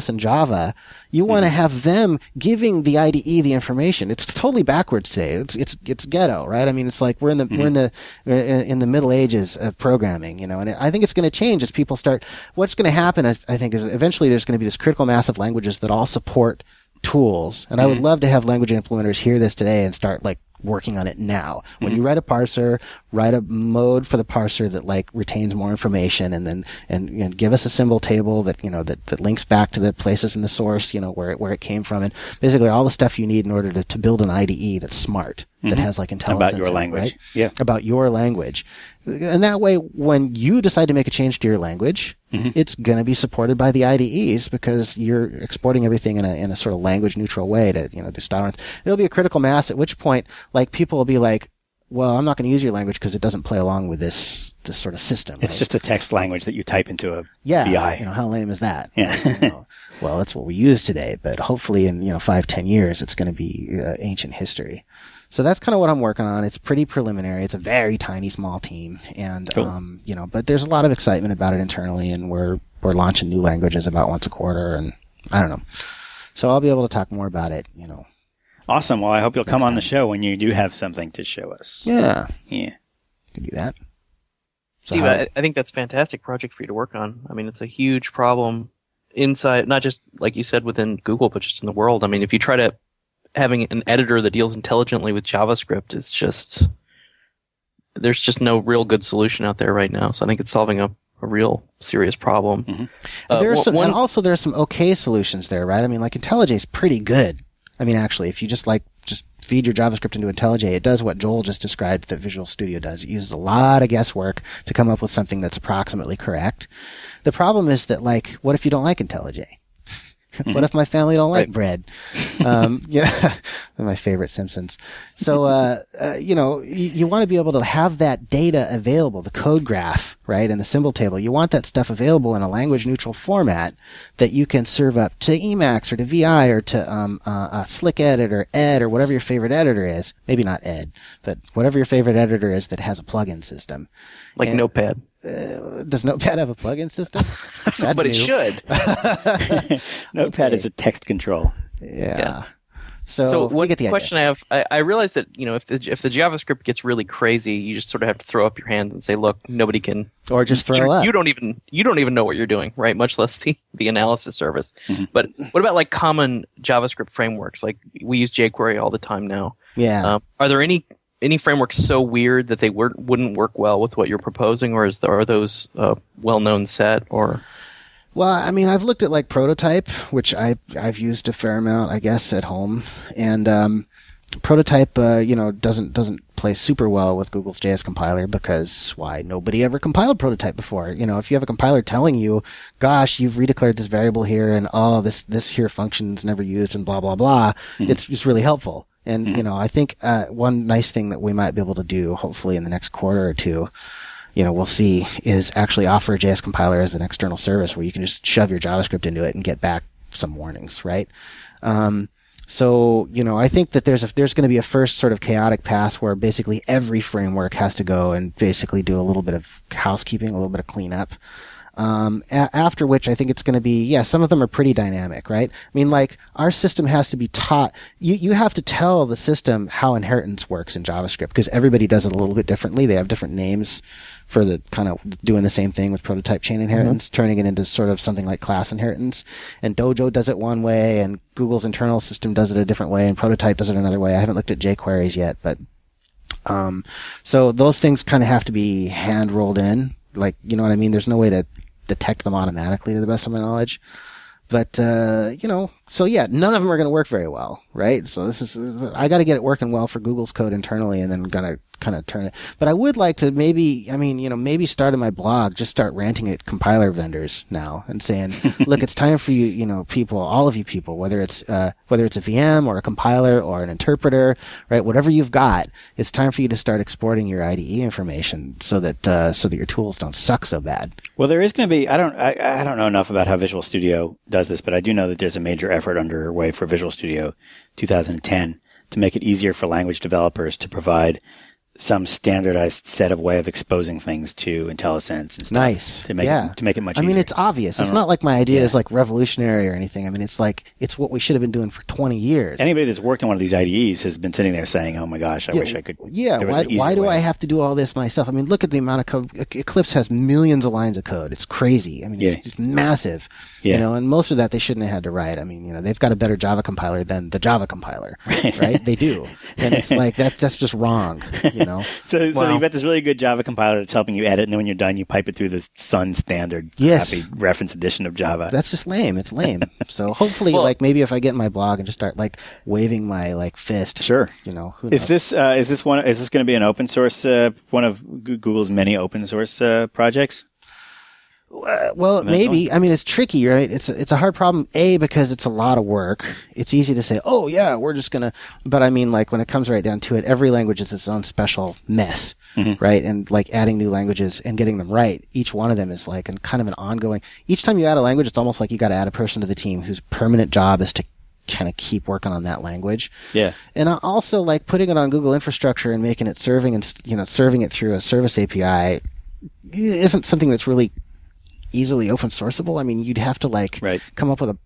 and Java. You want to Mm-hmm. have them giving the IDE the information. It's totally backwards today. It's it's it's ghetto, right? I mean, it's like we're in the we're in the Mm-hmm. uh, in the Middle Ages of programming, you know. And I think it's going to change as people start. What's going to happen, is, I think, is eventually there's going to be this critical mass of languages that all support tools. And I Mm-hmm. would love to have language implementers hear this today and start like working on it now. When mm-hmm. you write a parser, write a mode for the parser that like retains more information and then, and give us a symbol table that, you know, that, that links back to the places in the source, you know, where it, where it came from and basically all the stuff you need in order to, to build an IDE that's smart, that mm-hmm. has like intelligence. About your it, language. right? Yeah. About your language. And that way, when you decide to make a change to your language, mm-hmm. it's going to be supported by the IDEs because you're exporting everything in a, in a sort of language neutral way to, you know, do style. It'll be a critical mass at which point, like, people will be like, well, I'm not going to use your language because it doesn't play along with this, this sort of system. It's right? just a text language that you type into a yeah, VI. you know, how lame is that? Yeah. You know, well, that's what we use today, but hopefully in, you know, five, ten years, it's going to be uh, ancient history. So that's kind of what I'm working on. It's pretty preliminary. It's a very tiny, small team, and Cool. um, you know, but there's a lot of excitement about it internally, and we're we're launching new languages about once a quarter, and I don't know. So I'll be able to talk more about it. You know, awesome. Well, I hope you'll come on the show when you do have something to show us. yeah, Yeah. could do that. So Steve, how- I, I think that's a fantastic project for you to work on. I mean, it's a huge problem inside, not just like you said within Google, but just in the world. I mean, if you try to having an editor that deals intelligently with JavaScript, is just there's just no real good solution out there right now. So I think it's solving a, a real serious problem. Uh, there's one- some, one- and also there's some okay solutions there, right? I mean, like IntelliJ is pretty good. I mean, actually, if you just like just feed your JavaScript into IntelliJ, it does what Joel just described that Visual Studio does. It uses a lot of guesswork to come up with something that's approximately correct. The problem is that, like, what if you don't like IntelliJ? what if my family don't like Right. bread? Um, yeah, my favorite Simpsons. So, uh, uh, you know, you, you want to be able to have that data available, the code graph, right, and the symbol table. You want that stuff available in a language neutral format that you can serve up to Emacs or to VI or to um, uh, uh, SlickEdit or Ed or whatever your favorite editor is. Maybe not Ed, but whatever your favorite editor is that has a plugin system. like and- Notepad, Does Notepad have a plugin system? That's but it should. Notepad Okay. is a text control. Yeah. Yeah. So, So we one get the idea. question I have, I, I realize that you know if the if the JavaScript gets really crazy, you just sort of have to throw up your hands and say, look, nobody can. or just throw you, up. you don't even you don't even know what you're doing, right? Much less the the analysis service. Mm-hmm. But what about like common JavaScript frameworks? Like we use jQuery all the time now. yeah. Um, are there any any frameworks so weird that they were, wouldn't work well with what you're proposing, or is there, are those uh, well known set? Or Well, I mean, I've looked at like Prototype, which I I've used a fair amount, I guess, at home, and um, Prototype, uh, you know, doesn't doesn't play super well with Google's JS compiler because why? Nobody ever compiled Prototype before. You know, if you have a compiler telling you, "Gosh, you've redeclared this variable here, and oh, this this here function's never used," and blah blah blah, it's it's really helpful. And you know, I think uh, one nice thing that we might be able to do, hopefully in the next quarter or two, you know, we'll see is actually offer a JS compiler as an external service where you can just shove your JavaScript into it and get back some warnings, right? Um, so, you know, I think that there's a, there's going to be a first sort of chaotic path where basically every framework has to go and basically do a little bit of housekeeping, a little bit of cleanup. Um, a- after which I think it's going to be, yeah, some of them are pretty dynamic, right? I mean, like our system has to be taught. You you have to tell the system how inheritance works in JavaScript because everybody does it a little bit differently. They have different names for the kind of doing the same thing with prototype chain inheritance, turning it into sort of something like class inheritance. And Dojo does it one way, and Google's internal system does it a different way, and Prototype does it another way. I haven't looked at jQueries yet, but um, so those things kind of have to be hand rolled in. Like, you know what I mean? There's no way to detect them automatically to the best of my knowledge. But, uh, you know, so yeah, none of them are going to work very well, right? So this is, I got to get it working well for Google's code internally and then gonna kind of turn it. But I would like to maybe, I mean, you know, maybe start in my blog, just start ranting at compiler vendors now and saying, look, it's time for you, you know, people, all of you people, whether it's, uh, whether it's a VM or a compiler or an interpreter, right? Whatever you've got, it's time for you to start exporting your IDE information so that, uh, so that your tools don't suck so bad. Well, there is going to be. I don't. I, I don't know enough about how Visual Studio does this, but I do know that there's a major effort underway for Visual Studio 2010 to make it easier for language developers to provide some standardized set of way of exposing things to IntelliSense and stuff Nice. to make yeah. it, to make it much easier. I easier. mean, it's obvious. It's don't like my idea Yeah. is like revolutionary or anything. I mean, it's like it's what we should have been doing for 20 years. Anybody that's worked on one of these IDEs has been sitting there saying, "Oh my gosh, I yeah, wish I could." Yeah, why, why do way." I have to do all this myself? I mean, look at the amount of code. Eclipse has millions of lines of code. It's crazy. I mean, it's just massive. Yeah. You know, and most of that they shouldn't have had to write. I mean, you know, they've got a better Java compiler than the Java compiler, right? They do, and it's like that's that's just wrong. You know. So, so Wow. you've got this really good Java compiler that's helping you edit, and then when you're done, you pipe it through the Sun standard Yes. happy reference edition of Java. That's just lame. It's lame. so hopefully, Well- like maybe if I get in my blog and just start like waving my like fist, Sure. you know, who Is this uh, is this one? Is this going to be an open source? Uh, one of Google's many open source uh, projects? Uh, well, maybe. I mean, it's tricky, right? It's a, it's a hard problem. A because it's a lot of work. It's easy to say, "Oh yeah, we're just gonna," but I mean, like when it comes right down to it, every language is its own special mess, right? And like adding new languages and getting them right, each one of them is like and kind of an ongoing. Each time you add a language, it's almost like you got to add a person to the team whose permanent job is to kind of keep working on that language. Yeah. And I also like putting it on Google infrastructure and making it serving and you know serving it through a service API isn't something that's really easily open sourceable. I mean, you'd have to like Right. come up with a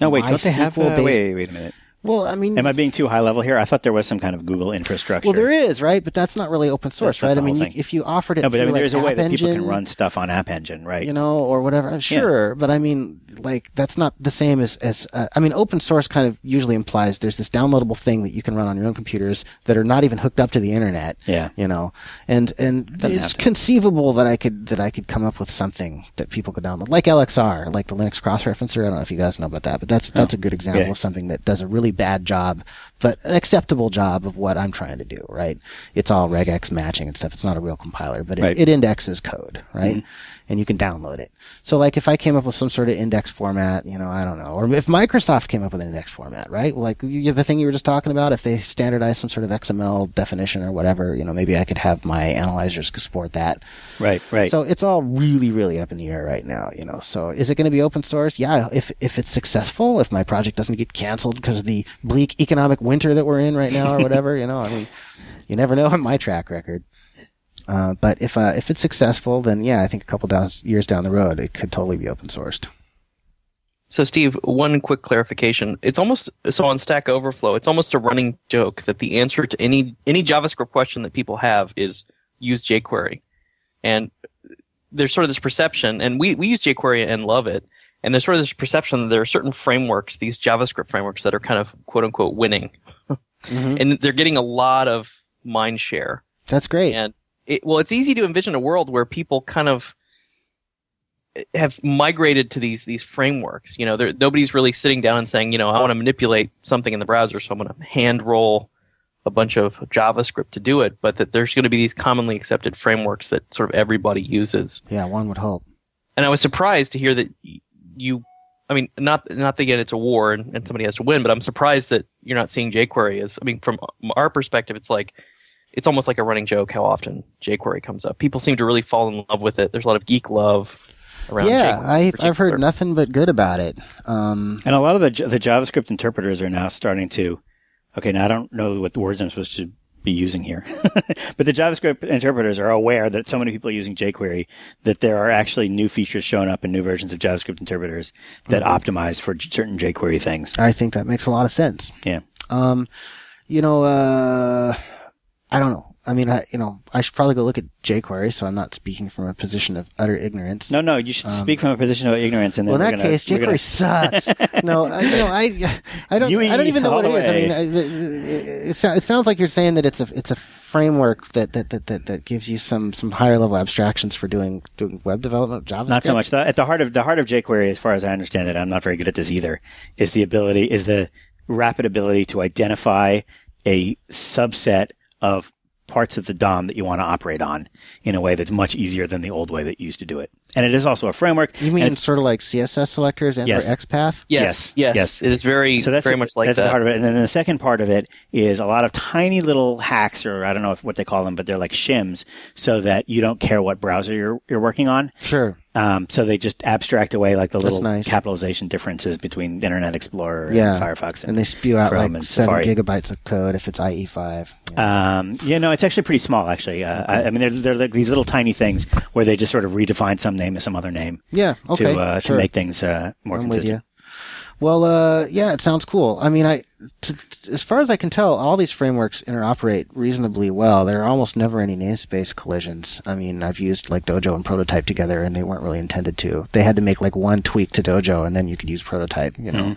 No, wait. Don't they have? Uh, wait, wait a minute. Well. I mean, Am I being too high level here? I thought there was some kind of Google infrastructure. well, there is right, but that's not really open source, right? I mean, you, if you offered it, No, but I mean, like, there's a way that people can run stuff on App Engine, right? you know, or whatever. Sure, but I mean, like that's not the same as as uh, I mean, open source kind of usually implies there's this downloadable thing that you can run on your own computers that are not even hooked up to the internet. Yeah. you know, and and Doesn't it's conceivable that I could that I could come up with something that people could download, like LXR, like the Linux cross referencer. I don't know if you guys know about that, but that's that's a good example Yeah. of something that does a really bad job, but an acceptable job of what I'm trying to do. Right? It's all regex matching and stuff. It's not a real compiler, but it, Right. it indexes code, right? Mm-hmm. And you can download it. So like if I came up with some sort of index format, you know, I don't know, or if Microsoft came up with an index format, right? Like you, the thing you were just talking about, if they standardize some sort of XML definition or whatever, you know, maybe I could have my analyzers support that. Right, right. So it's all really, really up in the air right now, you know. So is it going to be open source? Yeah, if if it's successful, if my project doesn't get canceled because of the bleak economic winter that we're in right now or whatever, you know, I mean, you never know on my track record. Uh, but if uh, if it's successful, then yeah, I think a couple down, years down the road, it could totally be open sourced. So, Steve, one quick clarification. It's almost so on Stack Overflow. It's almost a running joke that the answer to any any JavaScript question that people have is use jQuery, and there's sort of this perception, and we we use jQuery and love it. And there's sort of this perception that there are certain frameworks, these JavaScript frameworks, that are kind of quote unquote winning, and they're getting a lot of mind share. That's great. And it, well, it's easy to envision a world where people kind of have migrated to these these frameworks. You know, nobody's really sitting down and saying, you know, I want to manipulate something in the browser, so I'm going to hand roll a bunch of JavaScript to do it. But that there's going to be these commonly accepted frameworks that sort of everybody uses. Yeah, one would hope. And I was surprised to hear that you. I mean, not not that again, it's a war and, and somebody has to win, but I'm surprised that you're not seeing jQuery as. I mean, from uh, our perspective, it's like it's almost like a running joke how often jQuery comes up. People seem to really fall in love with it. There's a lot of geek love around. Yeah, jQuery in I, I've heard nothing but good about it. Um, And a lot of the the JavaScript interpreters are now starting to. Okay, now I don't know what the words I'm supposed to be using here, but the JavaScript interpreters are aware that so many people are using jQuery that there are actually new features showing up in new versions of JavaScript interpreters that optimize for j- certain jQuery things. I think that makes a lot of sense. Yeah. Um, you know, uh, I don't know. I mean, I, you know, I should probably go look at jQuery, so I'm not speaking from a position of utter ignorance. No, no, you should speak from a position of ignorance, and then Um, Well, in that gonna- case, we're gonna- jQuery sucks. no, I, you know, I, I don't, UE I don't even know what it is. I mean, it, it, it sounds like you're saying that it's a, it's a framework that, that, that, that, that gives you some, some higher level abstractions for doing, doing web development, JavaScript. Not so much. The, at the heart of the heart of jQuery, as far as I understand it, I'm not very good at this either. Is the ability is the rapid ability to identify a subset of parts of the DOM that you want to operate on in a way that's much easier than the old way that you used to do it. And it is also a framework. You mean and sort of like CSS selectors and Yes. or XPath? Yes, Yes, yes, yes. It is very, so that's very the- much like that's that. the part of it. And then the second part of it is a lot of tiny little hacks, or I don't know if, what they call them, but they're like shims, so that you don't care what browser you're you're working on. Sure. Um, so they just abstract away like the little nice. capitalization differences between Internet Explorer Yeah. and Firefox. And they spew out Chrome like seven Safari. gigabytes of code if it's IE5. Yeah. Um, yeah, no, it's actually pretty small. Actually, uh, I, I mean, they're, they're like these little tiny things where they just sort of redefine some name some other name yeah. Okay. to uh, sure. to make things uh, more I'm consistent. Well, uh, yeah, it sounds cool. I mean, I, t- t- as far as I can tell, all these frameworks interoperate reasonably well. There are almost never any namespace collisions. I mean, I've used like Dojo and Prototype together, and they weren't really intended to. They had to make like one tweak to Dojo, and then you could use Prototype. You know,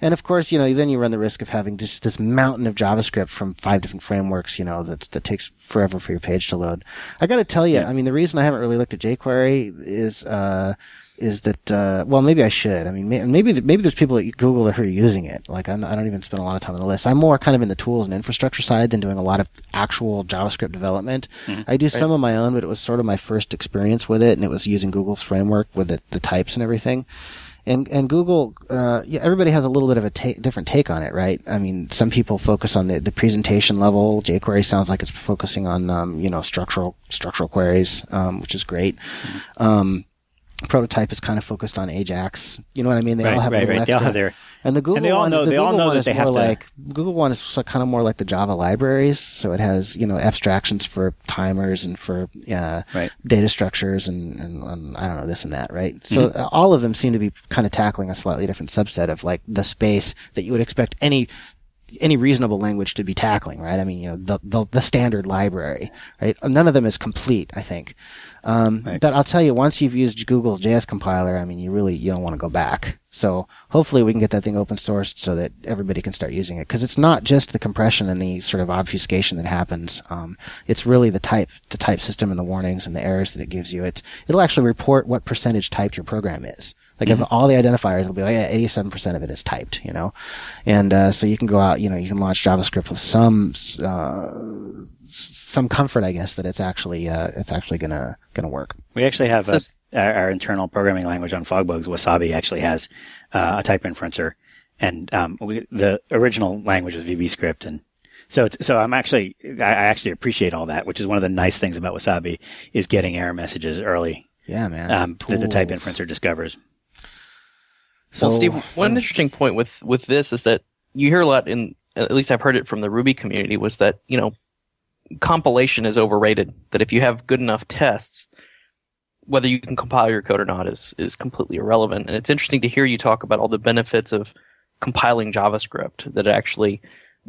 and of course, you know, then you run the risk of having just this mountain of JavaScript from five different frameworks. You know, that that takes forever for your page to load. I got to tell you, I mean, the reason I haven't really looked at jQuery is. Uh, is that uh, well maybe I should. I mean may- maybe maybe there's people at Google that are using it. Like I'm, I don't even spend a lot of time on the list. I'm more kind of in the tools and infrastructure side than doing a lot of actual JavaScript development. I do some of my own but it was sort of my first experience with it and it was using Google's framework with the, the types and everything. And and Google, uh, yeah, everybody has a little bit of a ta- different take on it, right? I mean, some people focus on the, the presentation level. jQuery sounds like it's focusing on um, you know structural structural queries, um, which is great. Um, prototype is kind of focused on Ajax. You know what I mean? They Right, all have right, right. They all have their and the Google they all one, know- the they all know that is they have to- like Google one is kind of more like the Java libraries. So it has you know abstractions for timers and for uh, Right. data structures and, and, and I don't know this and that, right? So Mm-hmm. all of them seem to be kind of tackling a slightly different subset of like the space that you would expect any any reasonable language to be tackling, right? I mean, you know, the the, the standard library, right? None of them is complete, I think. Um, Right. But I'll tell you, once you've used Google's JS compiler, I mean, you really you don't want to go back. So hopefully we can get that thing open sourced so that everybody can start using it because it's not just the compression and the sort of obfuscation that happens. Um, it's really the type the type system and the warnings and the errors that it gives you. It it'll actually report what percentage typed your program is. Like if all the identifiers will be like, yeah, 87% of it is typed, you know? And, uh, so you can go out, you know, you can launch JavaScript with some, uh, some comfort, I guess, that it's actually, uh, it's actually gonna, gonna work. We actually have a, So- our, our internal programming language on FogBugz. Wasabi actually has uh, a type inferencer, and um, we, the original language was VBScript, and so it's, so I'm actually I, I actually appreciate all that, which is one of the nice things about Wasabi is getting error messages early Yeah, man. um, that the type inferencer discovers. So, well, Steve, one interesting point with with this is that you hear a lot in at least I've heard it from the Ruby community was that you know compilation is overrated. That if you have good enough tests, whether you can compile your code or not is is completely irrelevant. And it's interesting to hear you talk about all the benefits of compiling JavaScript. That it actually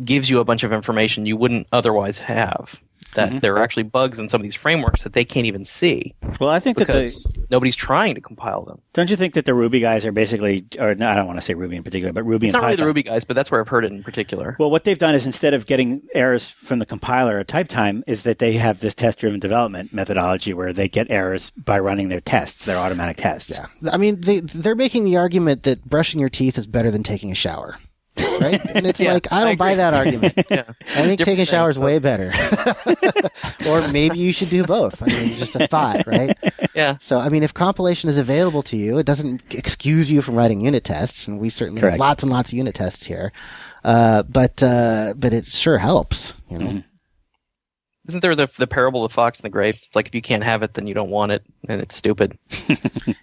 gives you a bunch of information you wouldn't otherwise have. That mm-hmm. there are actually bugs in some of these frameworks that they can't even see Well, I think that the because nobody's trying to compile them. don't you think that the Ruby guys are basically, or no, I don't want to say Ruby in particular, but Ruby It's and not really the Ruby guys, but that's where I've heard it in particular. Well, what they've done is instead of getting errors from the compiler at type time, is that they have this test driven development methodology where they get errors by running their tests, their automatic tests. yeah. I mean, they, they're making the argument that brushing your teeth is better than taking a shower. Right? And it's Yeah, like, I I don't buy that argument. yeah. I think Different taking a shower is way better. or maybe you should do both. I mean, just a thought, right? Yeah. So, I mean, if compilation is available to you, it doesn't excuse you from writing unit tests, and we certainly Correct. have lots and lots of unit tests here. Uh, but uh, but it sure helps, you know. Mm-hmm. Isn't there the the parable of the fox and the grapes? It's like if you can't have it, then you don't want it, and it's stupid.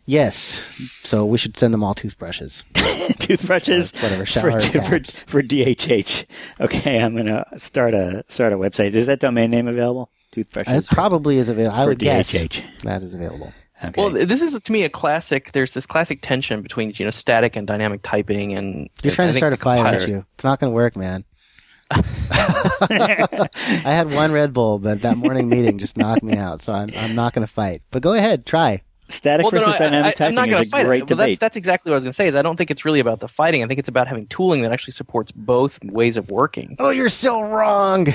Yes. So we should send them all toothbrushes. Toothbrushes Or whatever, for, shower for, caps. for DHH. Okay, I'm gonna start a start a website. Is that domain name available? Toothbrushes. It probably is available. I for would guess DHH. that is available. Okay. Well, this is to me a classic. There's this classic tension between you know static and dynamic typing, and You're trying I to start a the fight, aren't you? It's not going to work, man. I had one Red Bull, but that morning meeting just knocked me out. So I'm I'm not going to fight. But go ahead, try. Static Well, no, no, versus dynamic I, I'm typing is a fight great it. Well, that's that's exactly what I was going to say. Is I don't think it's really about the fighting. I think it's about having tooling that actually supports both ways of working. Oh, you're so wrong.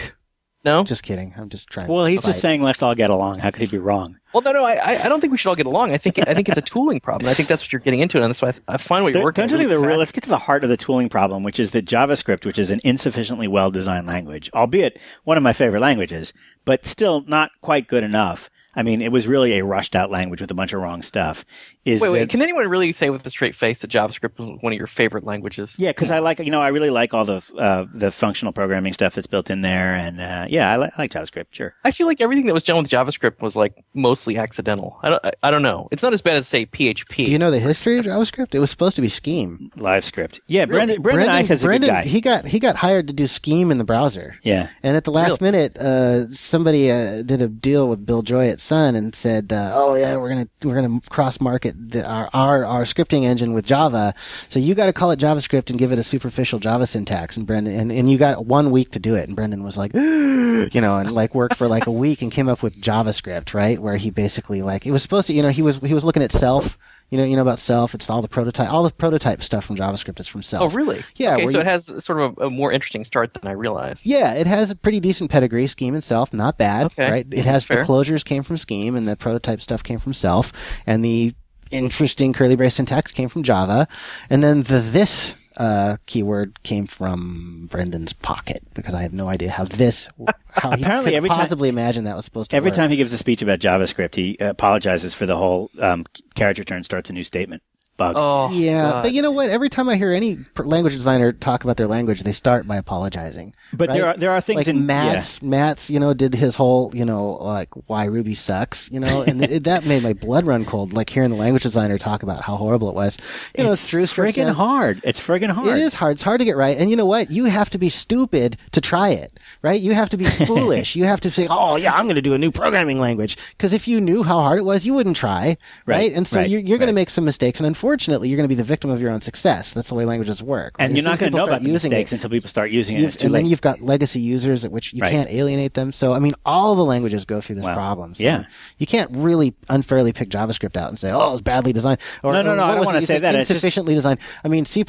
No. Just kidding. I'm just trying. well, he's to just saying let's all get along. How could he be wrong? Well, no, no. I, I- I don't think we should all get along. I think I think it's a tooling problem. I think that's what you're getting into, and that's why I, I find what you're Don't, working. don't you think really the real? Let's get to the heart of the tooling problem, which is that JavaScript, which is an insufficiently well designed language, albeit one of my favorite languages, but still not quite good enough. I mean, it was really a rushed out language with a bunch of wrong stuff. Is Wait, wait. that- Can anyone really say with a straight face that JavaScript was one of your favorite languages? yeah, because I like you know I really like all the uh, the functional programming stuff that's built in there, and uh, yeah, I, li- I like JavaScript. Sure. I feel like everything that was done with JavaScript was like mostly accidental. I don't, I, I don't know. It's not as bad as say PHP. Do you know the history of JavaScript? It was supposed to be Scheme. LiveScript. Yeah, Brendan, Brendan, Eich is a Brendan, good guy. he got he got hired to do Scheme in the browser. yeah. And at the last minute, uh, somebody uh, did a deal with Bill Joy at Sun and said, uh, "Oh yeah, we're gonna we're gonna cross market the, our, our our scripting engine with Java. So you got to call it JavaScript and give it a superficial Java syntax." And Brendan and, and you got one week to do it. And Brendan was like, you know, and like worked for like a week and came up with JavaScript, right? Where he basically like it was supposed to, you know, he was he was looking at self. You know, you know about self. It's all the prototype, all the prototype stuff from JavaScript is from self. Oh, really? Yeah, Okay, so you- it has sort of a, a more interesting start than I realized. Yeah, it has a pretty decent pedigree. Scheme itself, not bad, Okay, right? It has fair. the closures came from Scheme, and the prototype stuff came from Self, and the interesting curly brace syntax came from Java, and then the this uh, keyword came from Brendan's pocket because I have no idea how this, how he Apparently could every time- possibly imagine that was supposed to Every work. time he gives a speech about JavaScript, he apologizes for the whole um, character turn starts a new statement bug. Oh, Yeah, God. but you know what? Every time I hear any language designer talk about their language, they start by apologizing. But there are there are things like in Matz Matz you know did his whole you know like why Ruby sucks you know? And it, that made my blood run cold like hearing the language designer talk about how horrible it was. You know it's Drew Script friggin' hard. It's friggin' hard. it is hard. It's hard to get right. And you know what? You have to be stupid to try it right? You have to be foolish. You have to say oh yeah I'm going to do a new programming language. Because if you knew how hard it was you wouldn't try right, Right, and so right, you're, you're going to make some mistakes. And unfortunately you're going to be the victim of your own success that's the way languages work right? and you're not going to know about the using it, until people start using it. and It's too and late. then you've got legacy users at which you Right. can't alienate them. So I mean, all the languages go through this Wow. problem. So Yeah. you can't really unfairly pick JavaScript out and say, "Oh, it's badly designed." Or, No, no, no, I don't wanna say said that. It's just- Insufficiently designed. I mean, C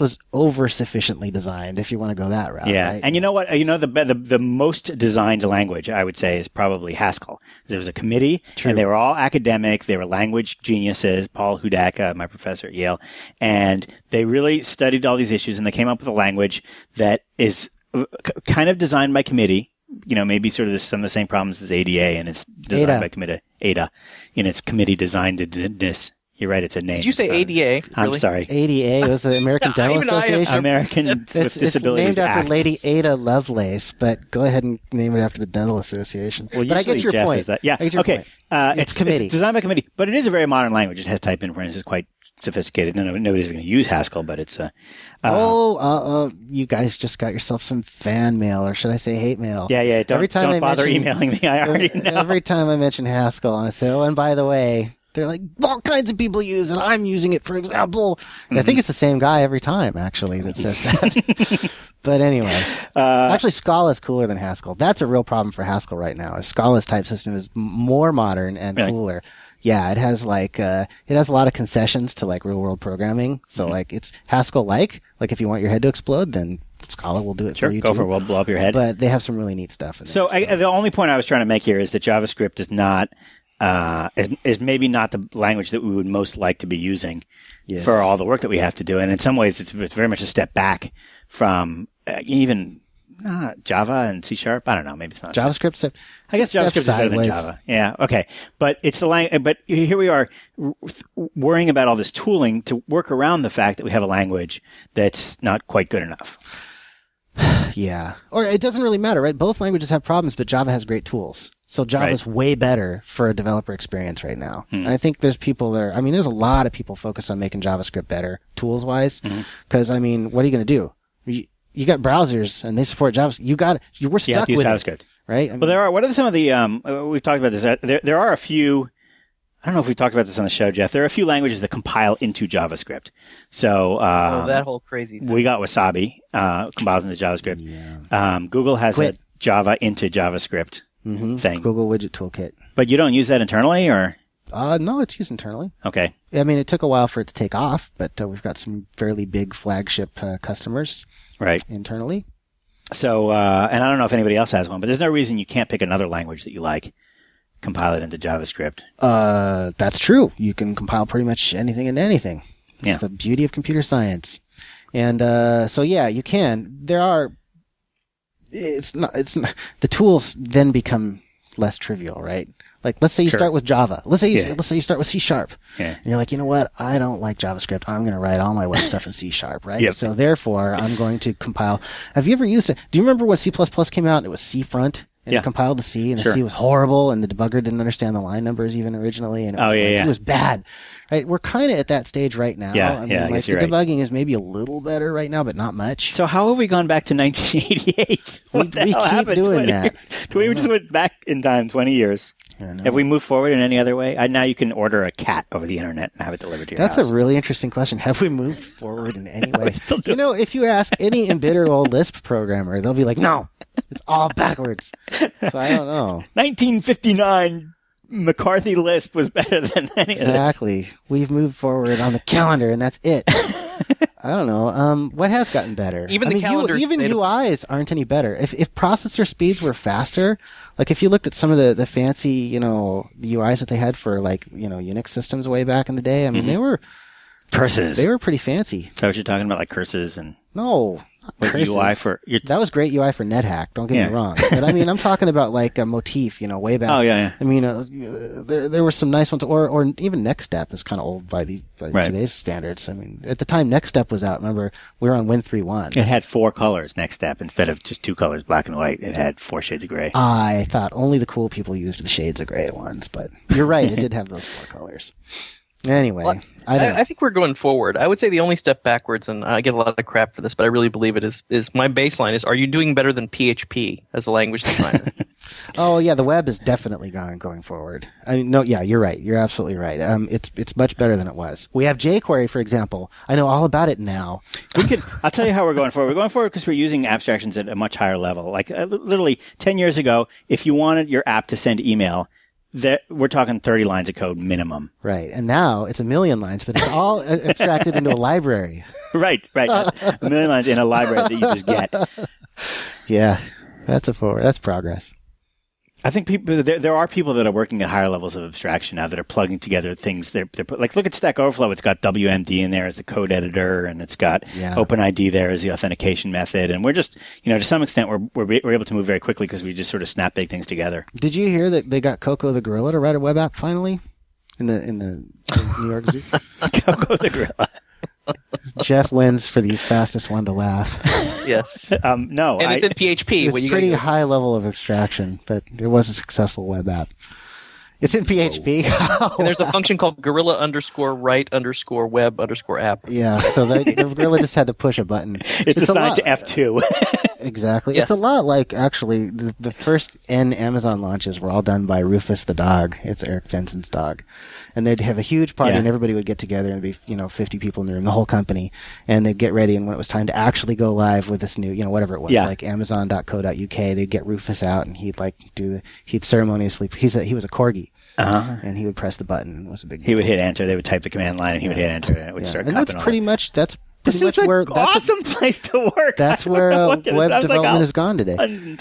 was over sufficiently designed. If you want to go that route, Yeah, right? and you know what? You know the, the the most designed language I would say is probably Haskell. There was a committee, and they were all academic. They were language geniuses. Paul Hudak, uh, my professor at Yale, and they really studied all these issues, and they came up with a language that is uh, kind of designed by committee. You know, maybe sort of the, some of the same problems as ADA, and it's designed Ada. by committee. Ada, and its committee designedness. You're right. It's a name. Did you say not- ADA? I'm Really? sorry. ADA It was the American Yeah, Dental even I have- Association. Americans it's, with it's Disabilities named after Act. Lady Ada Lovelace, but go ahead and name it after the Dental Association. Well, but I get usually your Jeff point. is that- yeah. I get your okay. point. Uh, It's committee. designed by committee, but it is a very modern language. It has type inference. It's quite sophisticated. No, no, nobody's going to use Haskell, but it's a. uh, oh, uh, uh, you guys just got yourself some fan mail, or should I say hate mail? yeah, yeah. Don't, Every time don't I bother mention- emailing me. I already Every, know. every time I mention Haskell, I say, oh, and by the way, they're like, all kinds of people use it. I'm using it, for example. I Mm-hmm. think it's the same guy every time, actually, that says that. but anyway, Uh, actually, Scala is cooler than Haskell. That's a real problem for Haskell right now. Scala's type system is more modern and Really? cooler. Yeah, it has like uh, it has a lot of concessions to like real world programming. So Mm-hmm. like it's Haskell like. Like if you want your head to explode, then Scala will do it sure, for you go too. for it. We'll blow up your head. But they have some really neat stuff in there. so I, the only point I was trying to make here is that JavaScript is not uh, is, is maybe not the language that we would most like to be using Yes. for all the work that we have to do. And in some ways, it's, it's very much a step back from uh, even uh, Java and C Sharp. I don't know. Maybe it's not. JavaScript. I guess JavaScript is better than. Java. Yeah, okay. But it's the lang- but here we are worrying about all this tooling to work around the fact that we have a language that's not quite good enough. Yeah. Or it doesn't really matter, right? Both languages have problems, but Java has great tools. So Java's way better for a developer experience right now. Hmm. I think there's people there. I mean, there's a lot of people focused on making JavaScript better tools wise. Hmm. Because I mean, what are you going to do? You, you got browsers and they support JavaScript. You got you we're You stuck use with JavaScript. it, right? I mean, Well, there are. What are some of the? Um, uh, we've talked about this. Uh, there, there are a few. I don't know if we've talked about this on the show, Jeff. There are a few languages that compile into JavaScript. So um, oh, that whole crazy thing. we got Wasabi uh, compiles into JavaScript. Um, Google has Quit. a Java into JavaScript Mhm. thing, Google Widget Toolkit. but you don't use that internally, or Uh, no, it's used internally. okay. I mean, it took a while for it to take off, but uh, we've got some fairly big flagship uh, customers Right. internally. So, uh, and I don't know if anybody else has one, but there's no reason you can't pick another language that you like, compile it into JavaScript. Uh, that's true. You can compile pretty much anything into anything. It's Yeah. the beauty of computer science. And uh, so yeah, you can. There are. It's not. It's not, the tools then become less trivial, right? Like, let's say you Sure. start with Java. Let's say you, Yeah. let's say you start with C sharp. Yeah. And you're like, you know what? I don't like JavaScript. I'm going to write all my web stuff in C sharp, right? Yep. So therefore, I'm going to compile. Have you ever used it? Do you remember when C++ came out? and It was Cfront. And Yeah. it compiled to C, and the Sure. C was horrible, and the debugger didn't understand the line numbers even originally, and it Oh, yeah, like- yeah. it was bad. Right? We're kind of at that stage right now. Yeah, I mean, yeah, I guess the you're right. debugging is maybe a little better right now, but not much. So how have we gone back to 1988? What the we hell keep happened? doing 20 that. Years? we just went back in time 20 years. Have we moved forward in any other way? I, now you can order a cat over the internet and have it delivered to your That's house. a really interesting question. Have we moved forward in any way? You know, if you ask any embittered old Lisp programmer, they'll be like, "No, it's all backwards." So I don't know 1959 McCarthy Lisp was better than any of this. exactly. We've moved forward on the calendar, and that's it. I don't know. Um, what has gotten better? Even I the mean, calendar even UIs aren't any better. If if processor speeds were faster, like if you looked at some of the, the fancy, you know, the UIs that they had for like you know Unix systems way back in the day, I mean, Mm-hmm. they were Curses. they were pretty fancy. Is that what you're talking about? Like curses and No, curses. UI for. You're, That was great UI for NetHack. Don't get Yeah. me wrong, but I mean, I'm talking about like a motif, you know, way back. oh, yeah, yeah. I mean, uh, there there were some nice ones, or or even NeXTSTEP is kind of old by the by Right. today's standards. I mean, at the time NeXTSTEP was out, remember we were on Win three one. It had four colors NeXTSTEP instead of just two colors, black and white. It had four shades of gray. I thought only the cool people used the shades of gray ones, but you're right, it did have those four colors. Anyway, Well, I don't. I, I think we're going forward. I would say the only step backwards, and I get a lot of crap for this, but I really believe it is. Is my baseline is: Are you doing better than PHP as a language designer? Oh yeah, the web is definitely going going forward. I mean, no, yeah, you're right. You're absolutely right. Um, it's it's much better than it was. We have jQuery, for example. I know all about it now. We could. I'll tell you how we're going forward. We're going forward because we're using abstractions at a much higher level. Like uh, literally ten years ago, if you wanted your app to send email, that we're talking thirty lines of code minimum. Right, and now it's a million lines, but it's all abstracted into a library. Right, right. A million lines in a library that you just get. Yeah, that's a forward. That's progress. I think people there, there are people that are working at higher levels of abstraction now that are plugging together things. They're, they're like look at Stack Overflow. It's got WMD in there as the code editor, and it's got Yeah. OpenID there as the authentication method. And we're just you know to some extent we're we're, we're able to move very quickly because we just sort of snap big things together. Did you hear that they got Koko the gorilla to write a web app finally? In the in the New York Zoo, Koko the gorilla. Jeff wins for the fastest one to laugh. yes, Um, no, and I, it's in PHP. It's what you pretty gotta high level of abstraction, but it was a successful web app. It's in PHP. do. And there's a function called gorilla underscore write underscore web underscore app. yeah, so the, the gorilla just had to push a button. it's, a assigned lot- to F two. Exactly. Yes. It's a lot like actually the, the first N Amazon launches were all done by Rufus the dog. It's Eric Jensen's dog, and they'd have a huge party, Yeah. and everybody would get together and be you know fifty people in the room, the whole company, and they'd get ready. And when it was time to actually go live with this new, you know, whatever it was, Yeah. like Amazon.co.uk, they'd get Rufus out, and he'd like do the, he'd ceremoniously he's a, he was a corgi, uh-huh. and he would press the button. It was a big. He would hit enter. They would type the command line, and he would hit enter, and it would yeah. start. and that's pretty much that's pretty This is much an where that's awesome place to work. that's where uh, web sounds like development a- has gone today. Tons,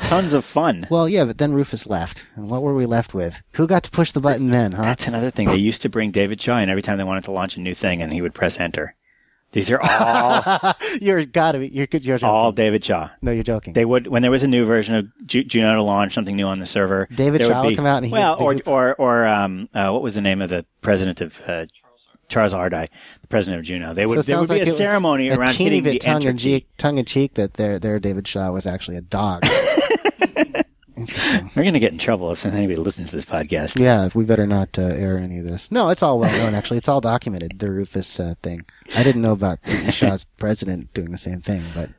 tons of fun. Well, yeah, but then Rufus left. And what were we left with? Who got to push the button then, huh? That's another thing. They used to bring David Shaw in every time they wanted to launch a new thing, and he would press enter. These are all you're gotta be. You're good. You're joking. all David Shaw. no, you're joking. They would when there was a new version of Ju- Juno to launch something new on the server. David Shaw would would come out and he- well, or he- or or um, uh, what was the name of the president of uh, Charles Ardai, the president of Juno? They would So there would sounds be like a ceremony a around teeny hitting bit the tongue in cheek, tongue in cheek that their their David Shaw was actually a dog. We're gonna get in trouble if anybody listens to this podcast. Yeah, we better not uh, air any of this. No, it's all well known. Actually, it's all documented. The Rufus uh, thing. I didn't know about David Shaw's president doing the same thing, but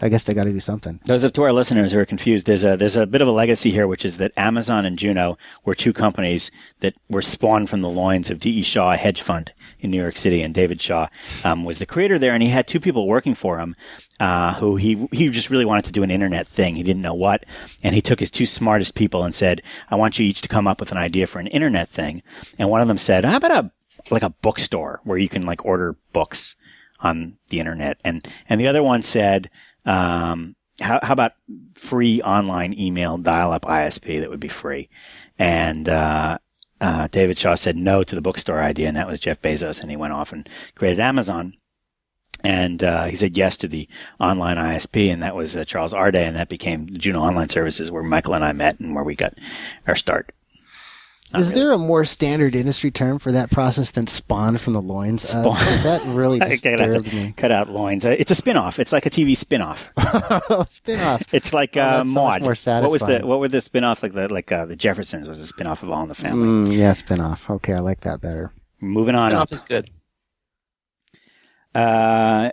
I guess they got to do something. Those of to our listeners who are confused, there's a there's a bit of a legacy here, which is that Amazon and Juno were two companies that were spawned from the loins of D.E. Shaw, a hedge fund in New York City, and David Shaw um, was the creator there, and he had two people working for him. Uh, who he he just really wanted to do an internet thing. He didn't know what, and he took his two smartest people and said, "I want you each to come up with an idea for an internet thing." And one of them said, "How about a like a bookstore where you can like order books on the internet?" And and the other one said, um, how, how about free online email dial-up ISP that would be free? And, uh, uh, David Shaw said no to the bookstore idea, and that was Jeff Bezos, and he went off and created Amazon. And uh, he said yes to the online ISP, and that was uh, Charles Ardai, and that became Juno Online Services, where Michael and I met and where we got our start. Not Is really. there a more standard industry term for that process than spawn from the loins? of? Spawn. 'Cause that really I gotta disturbed me. cut out loins. Uh, It's a spin-off. It's like a TV spin-off. Spin off. It's like Oh, uh, that's so much Maude. what was the what were the spin-offs like? The like uh, the Jeffersons was a spin-off of All in the Family. Mm, yeah, spin off. Okay, I like that better. Moving on Spinoff up. is good. Uh,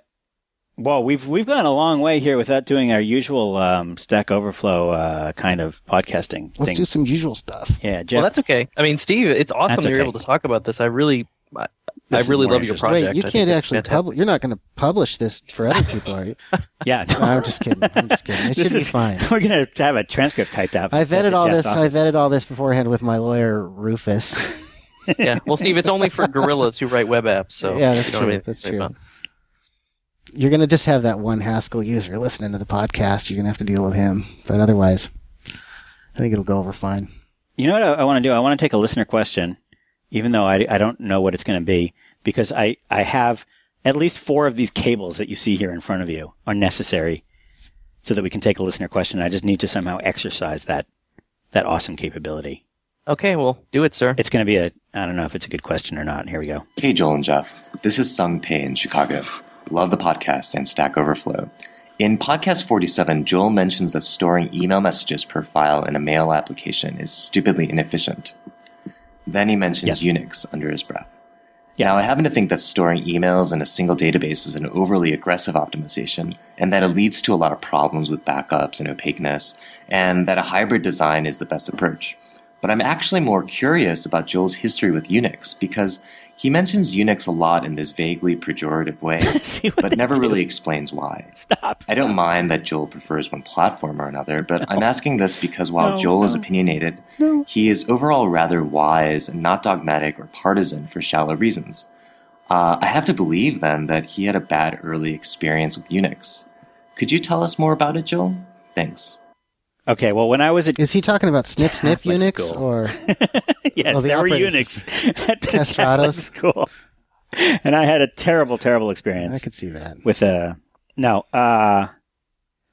well, we've we've gone a long way here without doing our usual um, Stack Overflow uh, kind of podcasting Let's thing. do some usual stuff. yeah, Jeff. Well, that's okay. I mean, Steve, it's awesome That's you're okay. able to talk about this. I really, I, I really love your project. Wait, you I can't actually publish. You're not going to publish this for other people, are you? yeah. No, I'm just kidding. I'm just kidding. It This should be is- fine. We're gonna have a transcript typed out. I sent vetted all Jeff's this. I office. vetted all this beforehand with my lawyer Rufus. yeah. Well, Steve, it's only for gorillas who write web apps. So Yeah, that's you don't true. have anything That's true. about it. You're going to just have that one Haskell user listening to the podcast. You're going to have to deal with him, but otherwise, I think it'll go over fine. You know what I, I want to do? I want to take a listener question, even though I, I don't know what it's going to be, because I, I have at least four of these cables that you see here in front of you are necessary so that we can take a listener question. I just need to somehow exercise that, that awesome capability. Okay, well, do it, sir. It's going to be a, I don't know if it's a good question or not. Here we go. Hey, Joel and Jeff. This is Sung Pei in Chicago. Love the podcast and Stack Overflow. In podcast 47, Joel mentions that storing email messages per file in a mail application is stupidly inefficient. Then he mentions Yes. Unix under his breath. Yeah. Now, I happen to think that storing emails in a single database is an overly aggressive optimization, and that it leads to a lot of problems with backups and opaqueness, and that a hybrid design is the best approach. But I'm actually more curious about Joel's history with Unix, because he mentions Unix a lot in this vaguely pejorative way, but never do. really explains why. Stop. I don't mind that Joel prefers one platform or another, but I'm asking this because while No, Joel is no. opinionated, he is overall rather wise and not dogmatic or partisan for shallow reasons. Uh, I have to believe then that he had a bad early experience with Unix. Could you tell us more about it, Joel? Thanks. Okay. Well, when I was at Is he talking about Snip Snip Catholic Unix school. or yes, Oh, the there were Unix at the Castratos? Catholic school, and I had a terrible, terrible experience. I could see that. with a no. Uh,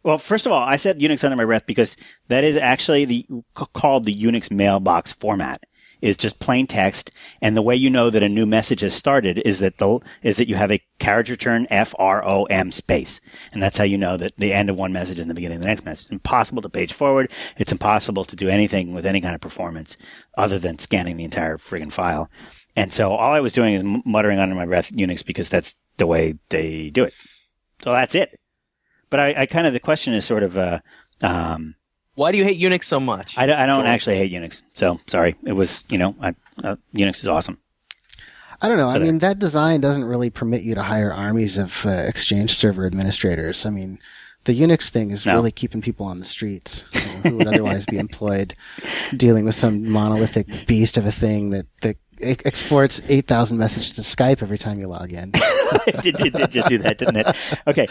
well, first of all, I said Unix under my breath because that is actually the called the Unix mailbox format. Is just plain text, and the way you know that a new message has started is that the is that you have a carriage return F R O M space, and that's how you know that the end of one message and the beginning of the next message. It's impossible to page forward. It's impossible to do anything with any kind of performance other than scanning the entire friggin' file. And so all I was doing is muttering under my breath Unix because that's the way they do it. So that's it. But I, I kind of the question is sort of uh, um, Why do you hate Unix so much? I, don't- I don't Joel. actually hate Unix. So sorry, it was you know I, uh, Unix is awesome. I don't know. I So mean, that design doesn't really permit you to hire armies of uh, Exchange server administrators. I mean, the Unix thing is No. really keeping people on the streets you know, who would otherwise be employed dealing with some monolithic beast of a thing that, that exports 8,000 messages to Skype every time you log in. it did, it did just do that, didn't it? Okay,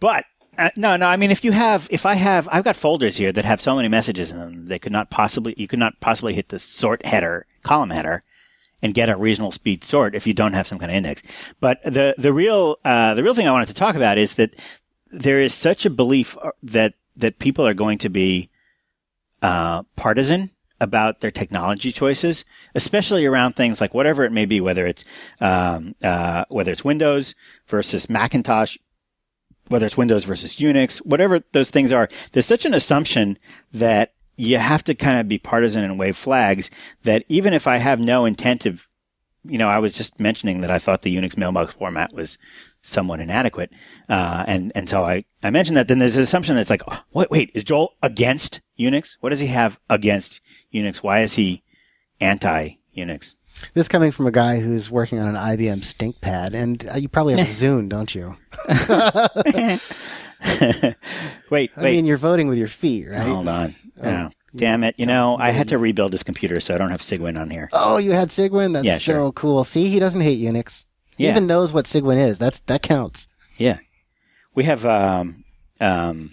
but uh, no, no. I mean, if you have, if I have, I've got folders here that have so many messages in them, they could not possibly, you could not possibly hit the sort header, column header, and get a reasonable speed sort if you don't have some kind of index. But the the real uh, the real thing I wanted to talk about is that there is such a belief uh, that that people are going to be uh, partisan about their technology choices, especially around things like whatever it may be, whether it's um, uh, whether it's Windows versus Macintosh, whether it's Windows versus Unix, whatever those things are. There's such an assumption that you have to kind of be partisan and wave flags that even if I have no intent to, you know, I was just mentioning that I thought the Unix mailbox format was somewhat inadequate. Uh, and, and so I, I mentioned that then there's an assumption that's like, oh, wait, wait, is Joel against Unix? What does he have against Unix? Why is he anti Unix? This coming from a guy who's working on an IBM StinkPad, and uh, you probably have a Zune, don't you? wait, wait. I wait. mean, you're voting with your feet, right? Hold on. Oh, damn it. You know, I had to rebuild this computer, so I don't have Cygwin on here. Oh, you had Cygwin? That's Yeah, so cool. See, he doesn't hate Unix. He Yeah. even knows what Cygwin is. That's that counts. Yeah. We have, um, um,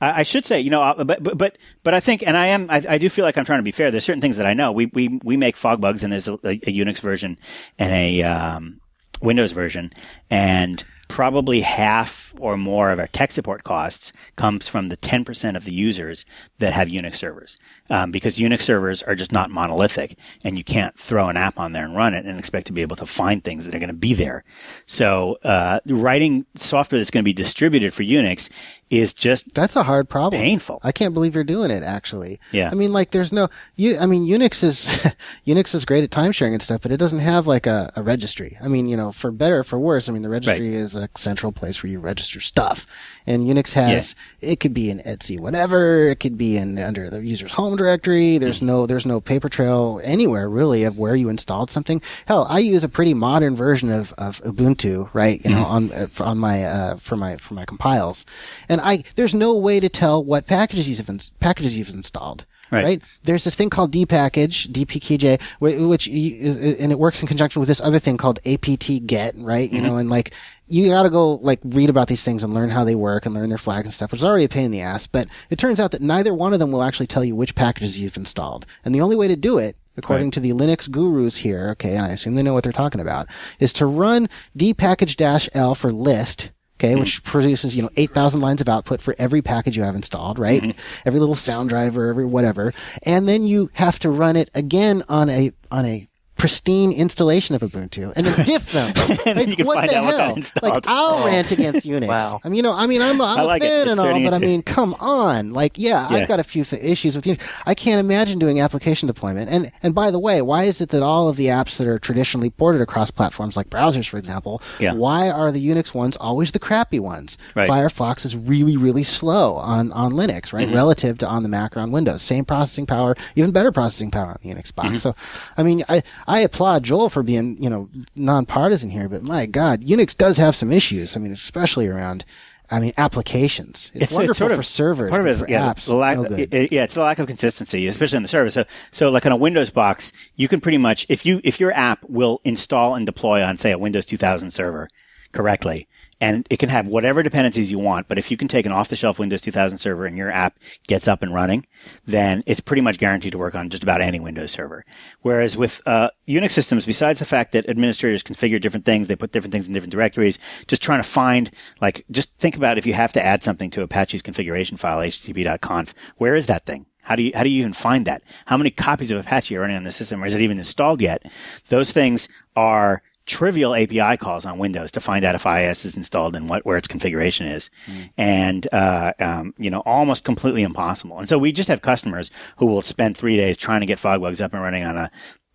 I, I should say, you know, uh, but, but, but, I think, and I am, I, I do feel like I'm trying to be fair. There's certain things that I know. We, we, we make FogBugz and there's a, a, Unix version and a, um, Windows version and probably half, or more of our tech support costs comes from the 10% of the users that have Unix servers. Um, because Unix servers are just not monolithic and you can't throw an app on there and run it and expect to be able to find things that are going to be there. So, uh, writing software that's going to be distributed for Unix is just That's a hard problem. painful. I can't believe you're doing it. Actually, Yeah. I mean, like, there's no. You, I mean, Unix is Unix is great at time sharing and stuff, but it doesn't have like a, a registry. I mean, you know, for better or for worse, I mean, the registry is a central place where you register stuff, and Unix has it could be in Etsy, whatever. It could be in under the user's home directory. There's Hmm. no there's no paper trail anywhere really of where you installed something. Hell, I use a pretty modern version of, of Ubuntu, right? You know, on uh, on my uh, for my for my compiles, and I there's no way to tell what packages you've ins- packages you've installed. Right. There's this thing called dpackage, dpkg, wh- which you, and it works in conjunction with this other thing called apt-get, right? You know, mm-hmm. and like you got to go like read about these things and learn how they work and learn their flags and stuff, which is already a pain in the ass. But it turns out that neither one of them will actually tell you which packages you've installed, and the only way to do it. According Right. to the Linux gurus here, okay, and I assume they know what they're talking about, is to run dpackage-l for list, okay, hmm. which produces, you know, 8,000 lines of output for every package you have installed, right? Hmm. Every little sound driver, every whatever. And then you have to run it again on a, on a pristine installation of Ubuntu and then diff them. And then you can what find the out what hell? installed. Like I'll rant against Unix. Wow. I mean, you know, I mean, I'm, I'm I a like it. fan and all, but I mean, come on. Like, yeah, Yeah. I've got a few th- issues with Unix. I can't imagine doing application deployment. And, and by the way, why is it that all of the apps that are traditionally ported across platforms like browsers, for example, Yeah. why are the Unix ones always the crappy ones? Right. Firefox is really, really slow on, on Linux, right? Mm-hmm. Relative to on the Mac or on Windows. Same processing power, even better processing power on the Unix box. Mm-hmm. So, I mean, I, I applaud Joel for being, you know, nonpartisan here, but my God, Unix does have some issues. I mean, especially around, I mean, applications. It's, wonderful sort of- for servers, Part of it is yeah, apps, lack, it's it- yeah, it's the lack of consistency, especially on the server. So, so like on a Windows box, you can pretty much if you if your app will install and deploy on say a Windows 2000 server correctly, and it can have whatever dependencies you want. But if you can take an off the shelf Windows 2000 server and your app gets up and running, then it's pretty much guaranteed to work on just about any Windows server. Whereas with uh, Unix systems, besides the fact that administrators configure different things, they put different things in different directories, just trying to find, like, just think about if you have to add something to Apache's configuration file, http.conf, where is that thing? How do you, how do you even find that? How many copies of Apache are running on the system? Or is it even installed yet? Those things are trivial API calls on Windows to find out if IIS is installed and what where its configuration is, and uh, um, you know almost completely impossible. And so we just have customers who will spend three days trying to get FogBugz up and running on a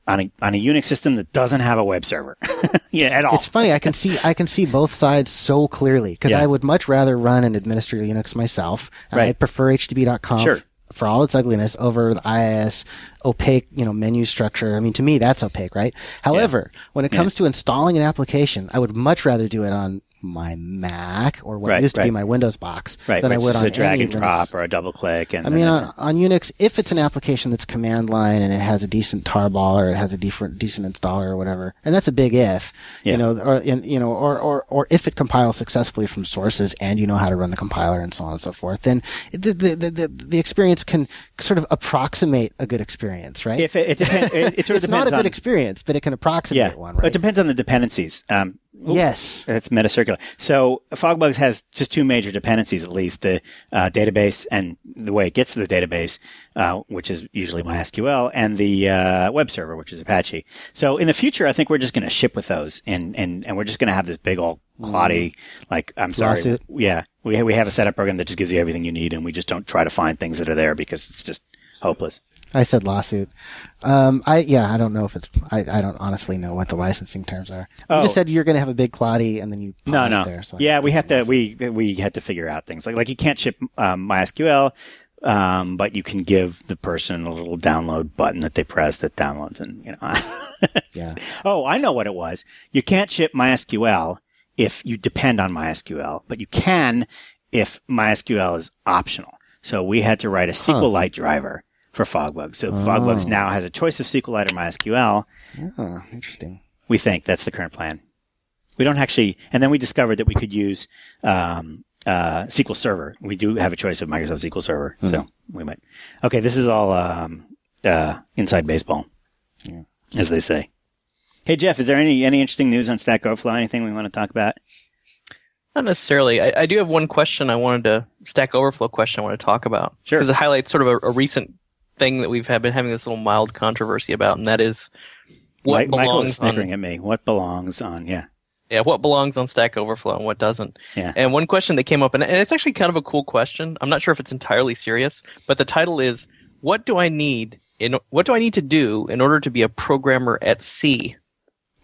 on a on a Unix system that doesn't have a web server, yeah, at all. It's funny. I can see I can see both sides so clearly because Yeah. I would much rather run and administer Unix myself. And I Right. prefer httpd.conf Sure. For all its ugliness over the IIS opaque, you know, menu structure. I mean, to me, that's opaque, right? However, when it comes to installing an application, I would much rather do it on my Mac or what Right, used to be my Windows box right, than I would on a drag and drop or a double click. And I mean, on, on Unix, if it's an application that's command line and it has a decent tarball or it has a different, decent installer or whatever, and that's a big if, Yeah. you know, or you know, or, or or if it compiles successfully from sources and you know how to run the compiler and so on and so forth, then the the the, the, the experience can sort of approximate a good experience, right? if it, it, depends, it, it sort of it's not depends a good on experience, but it can approximate yeah, one, right? it depends on the dependencies. Um, yes. It's metacircular. So FogBugz has just two major dependencies, at least the uh, database and the way it gets to the database, uh, which is usually MySQL, and the uh, web server, which is Apache. So in the future, I think we're just going to ship with those, and and and we're just going to have this big old cloddy, like I'm sorry, Lawsuit. yeah, we we have a setup program that just gives you everything you need, and we just don't try to find things that are there because it's just hopeless. I said lawsuit. Um, I yeah, I don't know if it's. I, I don't honestly know what the licensing terms are. You Oh. just said you're going to have a big cloddy, and then you No, no. There, so yeah, we have to we we had to figure out things like like you can't ship um, MySQL, um, but you can give the person a little download button that they press that downloads, and you know. Yeah. oh, I know what it was. You can't ship MySQL if you depend on MySQL, but you can if MySQL is optional. So we had to write a SQLite driver for FogBugz. So FogBugz now has a choice of SQLite or MySQL. Oh, interesting. We think that's the current plan. We don't actually, and then we discovered that we could use um, uh, SQL Server. We do have a choice of Microsoft SQL Server, so we might. Okay, this is all um, uh, inside baseball, as they say. Hey Jeff, is there any any interesting news on Stack Overflow? Anything we want to talk about? Not necessarily. I, I do have one question I wanted to Stack Overflow question I want to talk about Sure. because it highlights sort of a, a recent thing that we've had, been having this little mild controversy about, and that is what Mi- Michael is belongs on snickering at me. What belongs on? Yeah. yeah what belongs on Stack Overflow and what doesn't. Yeah. And one question that came up, and, and it's actually kind of a cool question. I'm not sure if it's entirely serious, but the title is "What do I need in What do I need to do in order to be a programmer at sea?"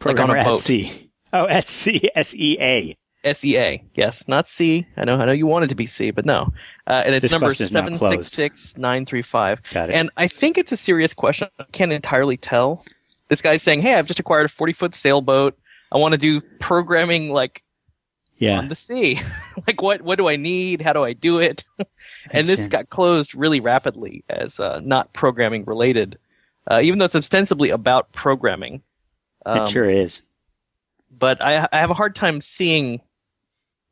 Like on Programmer a at boat. sea. Oh, at sea. S E A. SEA. Yes, not C. I know. I know you want it to be C, but no. Uh, and it's This number question is now seven six six nine three five. Got it. And I think it's a serious question. I can't entirely tell. This guy's saying, "Hey, I've just acquired a forty foot sailboat. I want to do programming like Yeah. on the sea. like, what what do I need? How do I do it?" and this got closed really rapidly as uh, not programming related, uh, even though it's ostensibly about programming. It Um, sure is. but I, I have a hard time seeing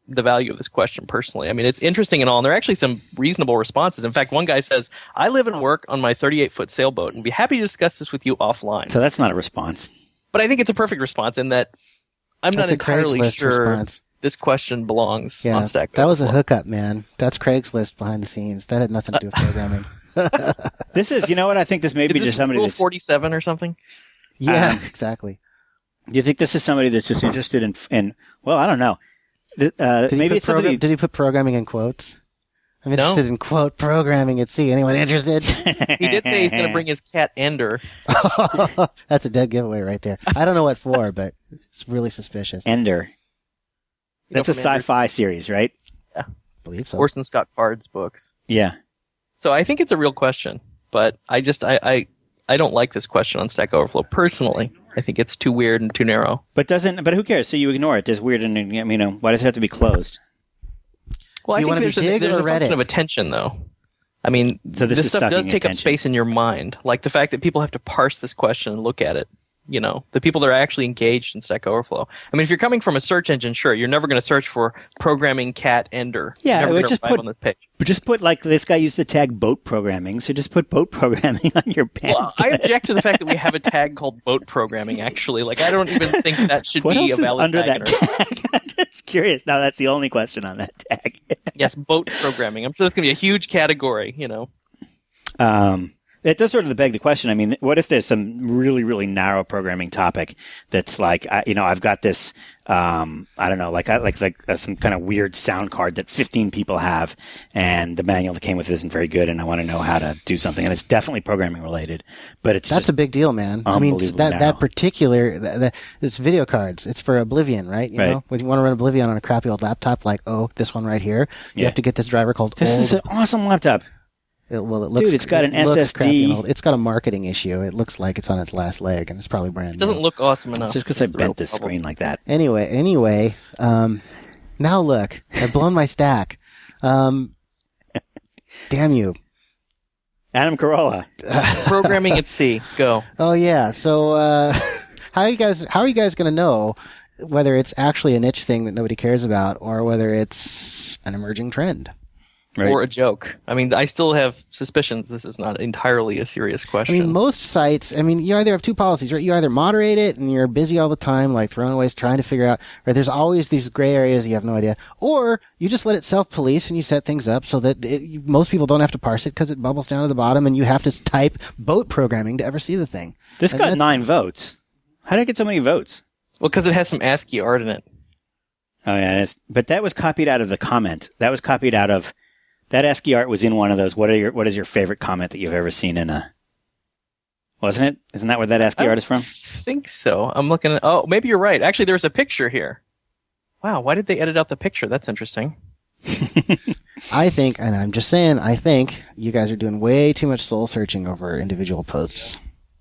the value of this question personally. I mean, it's interesting and all, and there are actually some reasonable responses. In fact, one guy says, "I live and work on my 38 foot sailboat, and be happy to discuss this with you offline." So that's not a response. but I think it's a perfect response in that I'm That's not entirely sure response. this question belongs Yeah, on Stack that was a hookup, man. That's Craigslist behind the scenes. That had nothing to do with programming. This is, you know what? I think this may Is be this just somebody Rule 47 or something? Yeah, Um, exactly. Do you think this is somebody that's just interested in, in well, I don't know. Th- Uh, Did he, maybe put it's somebody. program- did he put programming in quotes? I'm No. interested in quote programming at sea. Anyone interested? He did say he's going to bring his cat Ender. That's a dead giveaway right there. I don't know what for, but it's really suspicious. Ender. you That's a Ender- sci-fi series, right? Yeah, I believe so. Orson Scott Card's books. Yeah. So I think it's a real question, but I just I I, I don't like this question on Stack Overflow personally. I think it's too weird and too narrow. But doesn't. But who cares? So you ignore it. It's weird, and I you know, why does it have to be closed? Well, you I think there's a, there's a function Reddit? of attention though. I mean, So this is stuff does sucking take up space in your mind, like the fact that people have to parse this question and look at it. You know, the people that are actually engaged in Stack Overflow. I mean, if you're coming from a search engine, sure, you're never going to search for programming cat ender. Yeah, you're never it would gonna just put- on this page. But just put like this guy used the tag boat programming, so just put boat programming on your pen. Well, I object to the fact that we have a tag called boat programming. Actually, like I don't even think that should what be else a is under tag. that tag? I'm just curious. Now that's the only question on that tag. yes, boat programming. I'm sure that's going to be a huge category. You know, Um, it does sort of beg the question. I mean, what if there's some really, really narrow programming topic that's like, I, you know, I've got this, um, I don't know, like, I, like, like uh, some kind of weird sound card that 15 people have, and the manual that came with it isn't very good, and I want to know how to do something, and it's definitely programming related, but it's That's a big deal, man. I mean, that narrow. that particular that, that, it's video cards. It's for Oblivion, right? You Right. know, when you want to run Oblivion on a crappy old laptop, like oh, this one right here, you Yeah. have to get this driver called this old. is an awesome laptop. It, well, it looks, it's got it an looks crappy and SSD. old. It's got a marketing issue. It looks like it's on its last leg, and it's probably brand it doesn't new. look awesome enough. It's just because I That's the bent this problem. screen like that. Anyway, anyway, um, now look, I've blown my stack. Um, damn you. Adam Carolla. Programming at sea. Go. Oh yeah. So uh, how are you guys? How are you guys going to know whether it's actually a niche thing that nobody cares about, or whether it's an emerging trend? Right. Or a joke. I mean, I still have suspicions this is not entirely a serious question. I mean, most sites. I mean, you either have two policies, right? You either moderate it and you're busy all the time, like throwing away, trying to figure out. Right? There's always these gray areas you have no idea, or you just let it self-police and you set things up so that it, most people don't have to parse it because it bubbles down to the bottom, and you have to type boat programming to ever see the thing. This And got that- nine votes. How did it get so many votes? well, because it has some ASCII art in it. Oh yeah, it's, but that was copied out of the comment. That was copied out of that ASCII art was in one of those. What are your What is your favorite comment that you've ever seen in a? Wasn't it? Isn't that where that ASCII I art is from? I think so. I'm looking at. Oh, maybe you're right. Actually, there's a picture here. Wow, why did they edit out the picture? That's interesting. I think, and I'm just saying, I think you guys are doing way too much soul searching over individual posts.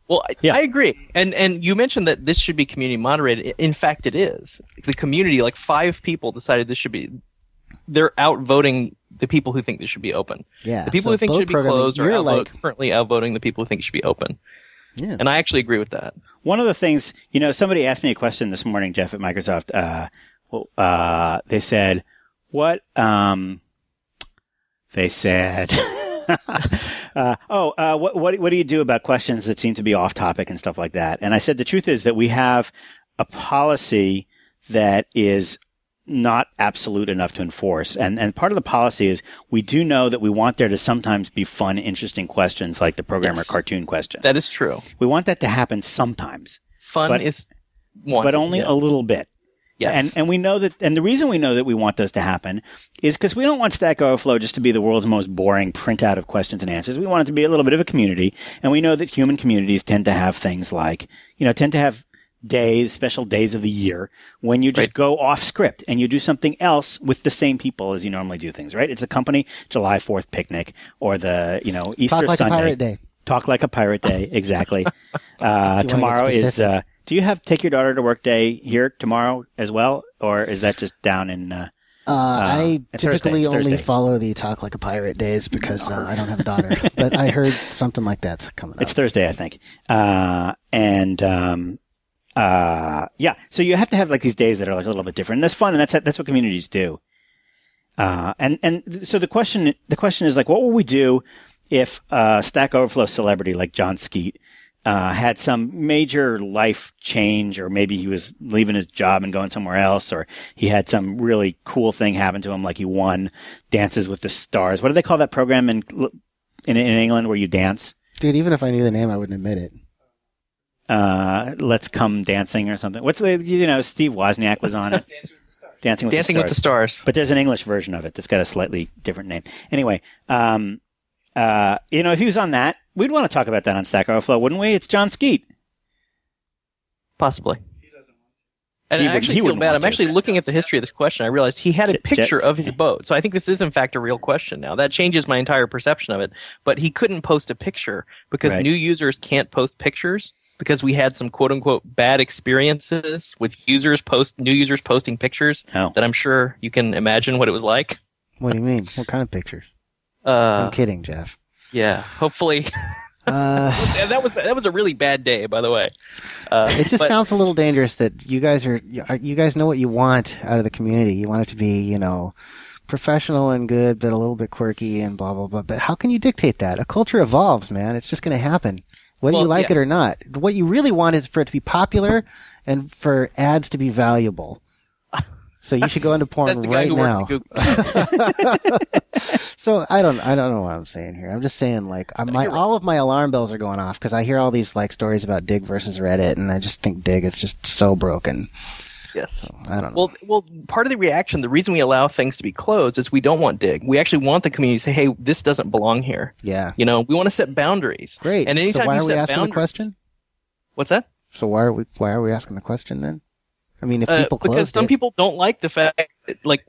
Well, I, Yeah. I agree. And and you mentioned that this should be community moderated. In fact, it is. The community, like five people, decided this should be. They're outvoting the people who think this should be open. Yeah. The people so who think it should be closed are you're outvote, like, currently outvoting the people who think it should be open. yeah. And I actually agree with that. One of the things, you know, somebody asked me a question this morning, Jeff, at Microsoft. Uh, well, uh, they said, "What?" Um, they said, uh, "Oh, uh, what, what what do you do about questions that seem to be off topic and stuff like that?" And I said, "The truth is that we have a policy that is not absolute enough to enforce. And and part of the policy is we do know that we want there to sometimes be fun, interesting questions like the programmer Yes. cartoon question. That is true. we want that to happen sometimes, Fun But- is one, but only yes. a little bit. Yes. And and we know that, and the reason we know that we want those to happen is because we don't want Stack Overflow just to be the world's most boring printout of questions and answers. We want it to be a little bit of a community, and we know that human communities tend to have things like, you know, tend to have days, special days of the year when you just Right. go off script and you do something else with the same people as you normally do things. Right? It's the company July Fourth picnic or the you know Easter Talk like Sunday. a pirate day. Talk like a pirate day, exactly. uh, get tomorrow is. Uh, do you have take your daughter to work day here tomorrow as well, or is that just down in? Uh, Uh, I typically Thursday, only Thursday. follow the Talk Like a Pirate days because uh, I don't have a daughter. but I heard something like that's coming up. it's Thursday, I think. Uh, and um, uh, yeah, so you have to have like these days that are like a little bit different. And that's fun, and that's that's what communities do. Uh, and and so the question the question is like, what will we do if a Stack Overflow celebrity like Jon Skeet uh, had some major life change, or maybe he was leaving his job and going somewhere else, or he had some really cool thing happen to him, like he won Dances with the Stars. What do they call that program in in, in England where you dance? Dude, even if I knew the name, I wouldn't admit it. Uh, Let's Come Dancing or something. What's the, you know, Steve Wozniak was on it. Dancing with the Stars. Dancing the stars. with the Stars. Stars. But there's an English version of it that's got a slightly different name. Anyway, um, uh, you know, if he was on that, we'd want to talk about that on Stack Overflow, wouldn't we? It's Jon Skeet. Possibly. And He I wouldn't- actually he feel wouldn't bad. I'm to. actually looking at the history of this question. I realized he had a picture of his boat. So I think this is in fact a real question now. That changes my entire perception of it. But he couldn't post a picture because Right. new users can't post pictures because we had some quote unquote bad experiences with users post new users posting pictures Oh. that I'm sure you can imagine what it was like. What do you mean? What kind of pictures? Uh, I'm kidding, Jeff. yeah. Hopefully, Uh, And that was that was a really bad day, by the way. Uh, it just but- sounds a little dangerous that you guys are you guys know what you want out of the community. You want it to be, you know, professional and good, but a little bit quirky and blah blah blah. But how can you dictate that? A culture evolves, man. It's just going to happen, whether you like yeah. it or not. What you really want is for it to be popular and for ads to be valuable. So you should go into porn That's the guy right now. So I don't, I don't know what I'm saying here. I'm just saying like my all of my alarm bells are going off because I hear all these like stories about Digg versus Reddit, and I just think Digg is just so broken. Yes. I don't know. Well, well, part of the reaction, the reason we allow things to be closed is we don't want Digg. We actually want the community to say, "Hey, this doesn't belong here." yeah, You know, we want to set boundaries. great. And anytime so why you are we set asking the question? What's that? So why are we why are we asking the question then? I mean, if people Uh, people because some it, people don't like the fact, that, like,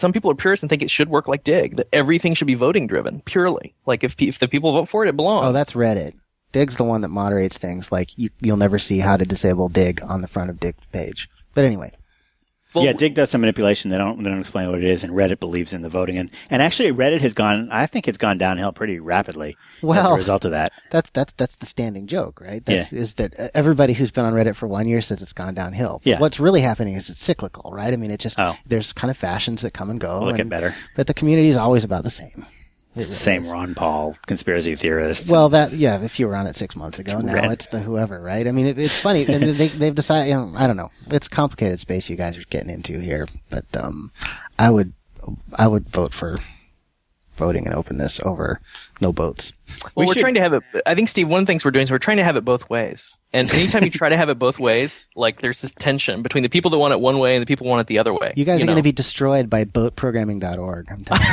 some people are purists and think it should work like Digg. That everything should be voting driven purely. Like, if pe- if the people vote for it, it belongs. oh, that's Reddit. Digg's the one that moderates things. Like you, you'll never see how to disable Digg on the front of Digg's page. But anyway, Well, yeah, Digg does some manipulation. They don't they don't explain what it is, and Reddit believes in the voting, and and actually Reddit has gone. I think it's gone downhill pretty rapidly well, as a result of that. that's that's that's the standing joke, right? That's, Is that uh, everybody who's been on Reddit for one year says it's gone downhill. But Yeah. What's really happening is it's cyclical, right? I mean, it just Oh. there's kind of fashions that come and go. Will it get better? But the community is always about the same. It's the same Ron Paul conspiracy theorist. Well, that yeah. If you were on it six months ago, now Red. it's the whoever, right? I mean, it, it's funny, and they they've decided. You know, I don't know. It's complicated space you guys are getting into here, but um, I would I would vote for voting and openness over no votes. Well, We we are should- trying to have it. I think Steve, one of the things we're doing is we're trying to have it both ways. And anytime you try to have it both ways, like there's this tension between the people that want it one way and the people who want it the other way. You guys are going to be destroyed by boatprogramming.org. I'm telling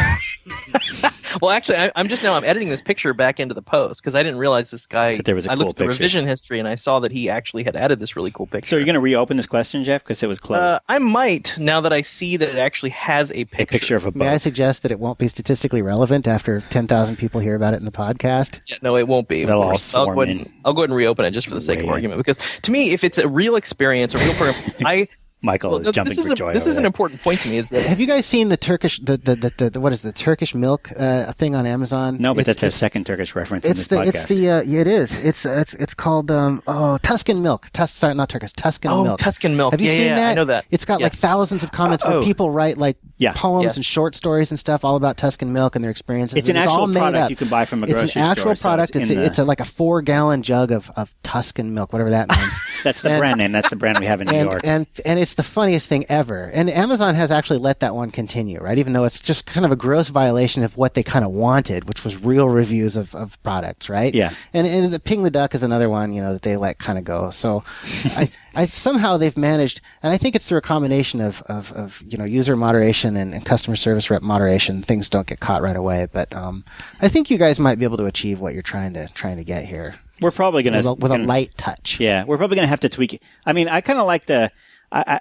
you. Well, actually, I, I'm just now I'm editing this picture back into the post because I didn't realize this guy. That there was a I cool looked at the picture. revision history and I saw that he actually had added this really cool picture. so you're going to reopen this question, Jeff, because it was closed. Uh, I might now that I see that it actually has a a picture. picture of a May I suggest that it won't be statistically relevant after 10,000 people hear about it in the podcast? Yeah, no, it won't be. They'll all course. I'll swarm go, ahead in. and, I'll go ahead and reopen it just for the sake of Way. argument. Because to me, if it's a real experience, a real program, I Michael well, is jumping this is for a, joy. this over is an important point to me. Is that Have you guys seen the Turkish, the, the, the, the, the what is the Turkish milk uh, thing on Amazon? No, but It's- that's a second Turkish reference in It's this the podcast. it's the uh, yeah, it is it's it's it's called um oh Tuscan milk Tus sorry not Turkish Tuscan oh milk Tuscan milk? have you yeah, seen yeah, that I know that. it's got like thousands of comments where Oh. people write like Yeah. poems Yes. and short stories and stuff all about Tuscan milk and their experiences It's an and all actual made product up. you can buy from a grocery store. it's an actual store, so product it's it's a, the- it's a, like a four gallon jug of, of Tuscan milk whatever that means That's the and- brand name. That's the brand we have in New and York. and and it's it's the funniest thing ever. And Amazon has actually let that one continue, right? Even though it's just kind of a gross violation of what they kind of wanted, which was real reviews of, of products, right? Yeah. And, and the Ping the Duck is another one, you know, that they let kind of go. So I, I somehow they've managed, and I think it's through a combination of, of, of you know, user moderation and, and customer service rep moderation. Things don't get caught right away. But, um, I think you guys might be able to achieve what you're trying to, trying to get here We're probably gonna with a, with gonna- light touch. Yeah, we're probably going to have to tweak it. I mean, I kind of like the. I, I,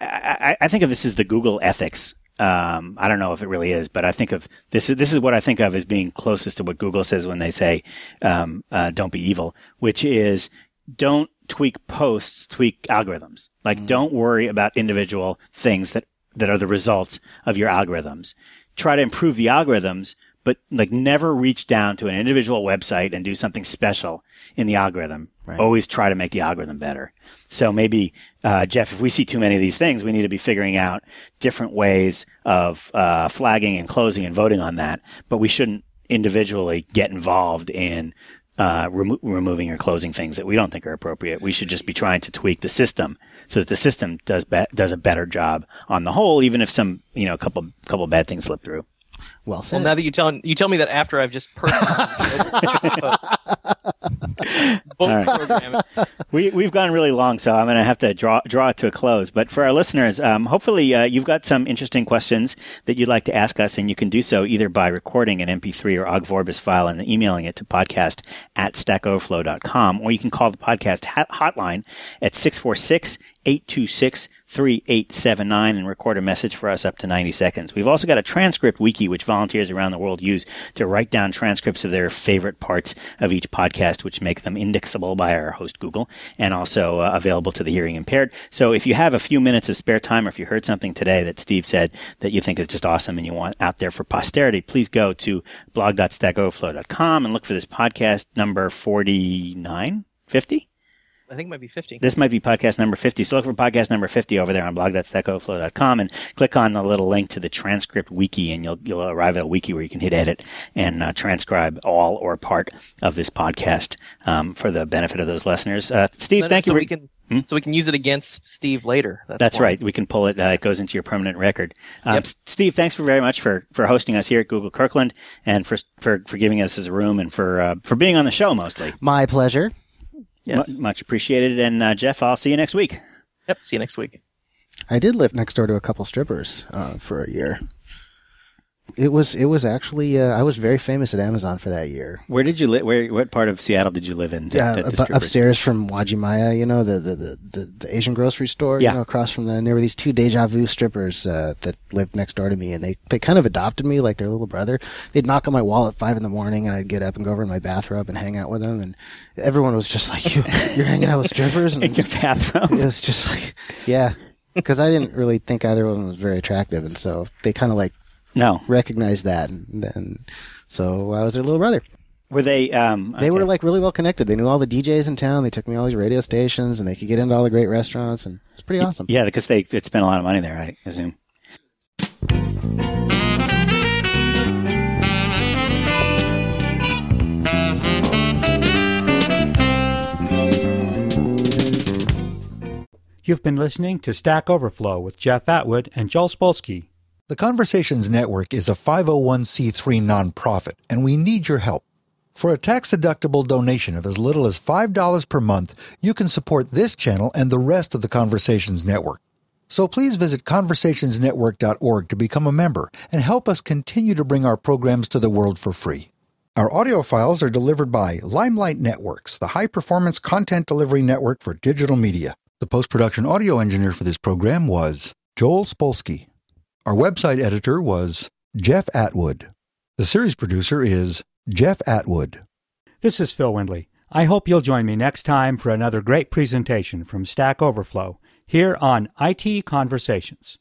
I, I think of this as the Google ethics. Um, I don't know if it really is, but I think of this. Is, this is what I think of as being closest to what Google says when they say, um, uh, "Don't be evil," which is don't tweak posts, tweak algorithms. Like, don't worry about individual things that that are the results of your algorithms. Try to improve the algorithms, but like never reach down to an individual website and do something special in the algorithm. Always try to make the algorithm better. So maybe, uh, Jeff, if we see too many of these things, we need to be figuring out different ways of uh, flagging and closing and voting on that. But we shouldn't individually get involved in uh, remo- removing or closing things that we don't think are appropriate. We should just be trying to tweak the system so that the system does be- does a better job on the whole, even if some you know a couple couple bad things slip through. Well said. Well, now that you tell you tell me that after I've just personally program we we've gone really long, so I'm going to have to draw draw it to a close. But for our listeners, um, hopefully uh, you've got some interesting questions that you'd like to ask us, and you can do so either by recording an MP3 or OGG Vorbis file and emailing it to podcast at stackoverflow.com, or you can call the podcast hotline at 646 826 3879 and record a message for us up to 90 seconds. We've also got a transcript wiki which volunteers around the world use to write down transcripts of their favorite parts of each podcast, which make them indexable by our host Google and also uh, available to the hearing impaired. So if you have a few minutes of spare time or if you heard something today that Steve said that you think is just awesome and you want out there for posterity, please go to blog.stackoverflow.com and look for this podcast number 49, 50? I think it might be fifty. This might be podcast number 50. So look for podcast number 50 over there on blog.stackoverflow.com and click on the little link to the transcript wiki and you'll, you'll arrive at a wiki where you can hit edit and uh, transcribe all or part of this podcast um, for the benefit of those listeners. Uh, Steve, No, no, thank so you. We can, So we can use it against Steve later. That's, That's right. We can pull it. Uh, it goes into your permanent record. Um, Yep. Steve, thanks for very much for, for hosting us here at Google Kirkland and for for, for giving us this room and for uh, for being on the show mostly. My pleasure. Yes. Mu- much appreciated. And uh, Jeff, I'll see you next week. Yep. See you next week. I did live next door to a couple strippers uh, for a year. It was it was actually uh, I was very famous at Amazon for that year. Where did you live? Where what part of Seattle did you live in? Yeah, upstairs from Uwajimaya, you know, the the, the, the, the Asian grocery store, Yeah. you know, across from the, and there were these two deja vu strippers uh, that lived next door to me, and they, they kind of adopted me like their little brother. They'd knock on my wall at five in the morning, and I'd get up and go over in my bathrobe and hang out with them, and everyone was just like, you, "You're hanging out with strippers?" in your bathroom. it was just like, yeah, because I didn't really think either of them was very attractive, and so they kind of like No, recognized that, and then so I was their little brother. were they? Um, They were okay. like really well connected. They knew all the DJs in town. They took me all these radio stations, and they could get into all the great restaurants, and it's pretty awesome. yeah, because they it spent a lot of money there. I assume. You've been listening to Stack Overflow with Jeff Atwood and Joel Spolsky. The Conversations Network is a 501c3 nonprofit, and we need your help. For a tax-deductible donation of as little as $5 per month, you can support this channel and the rest of the Conversations Network. So please visit conversationsnetwork.org to become a member and help us continue to bring our programs to the world for free. Our audio files are delivered by Limelight Networks, the high-performance content delivery network for digital media. The post-production audio engineer for this program was Joel Spolsky. Our website editor was Jeff Atwood. The series producer is Jeff Atwood. This is Phil Windley. I hope you'll join me next time for another great presentation from Stack Overflow here on IT Conversations.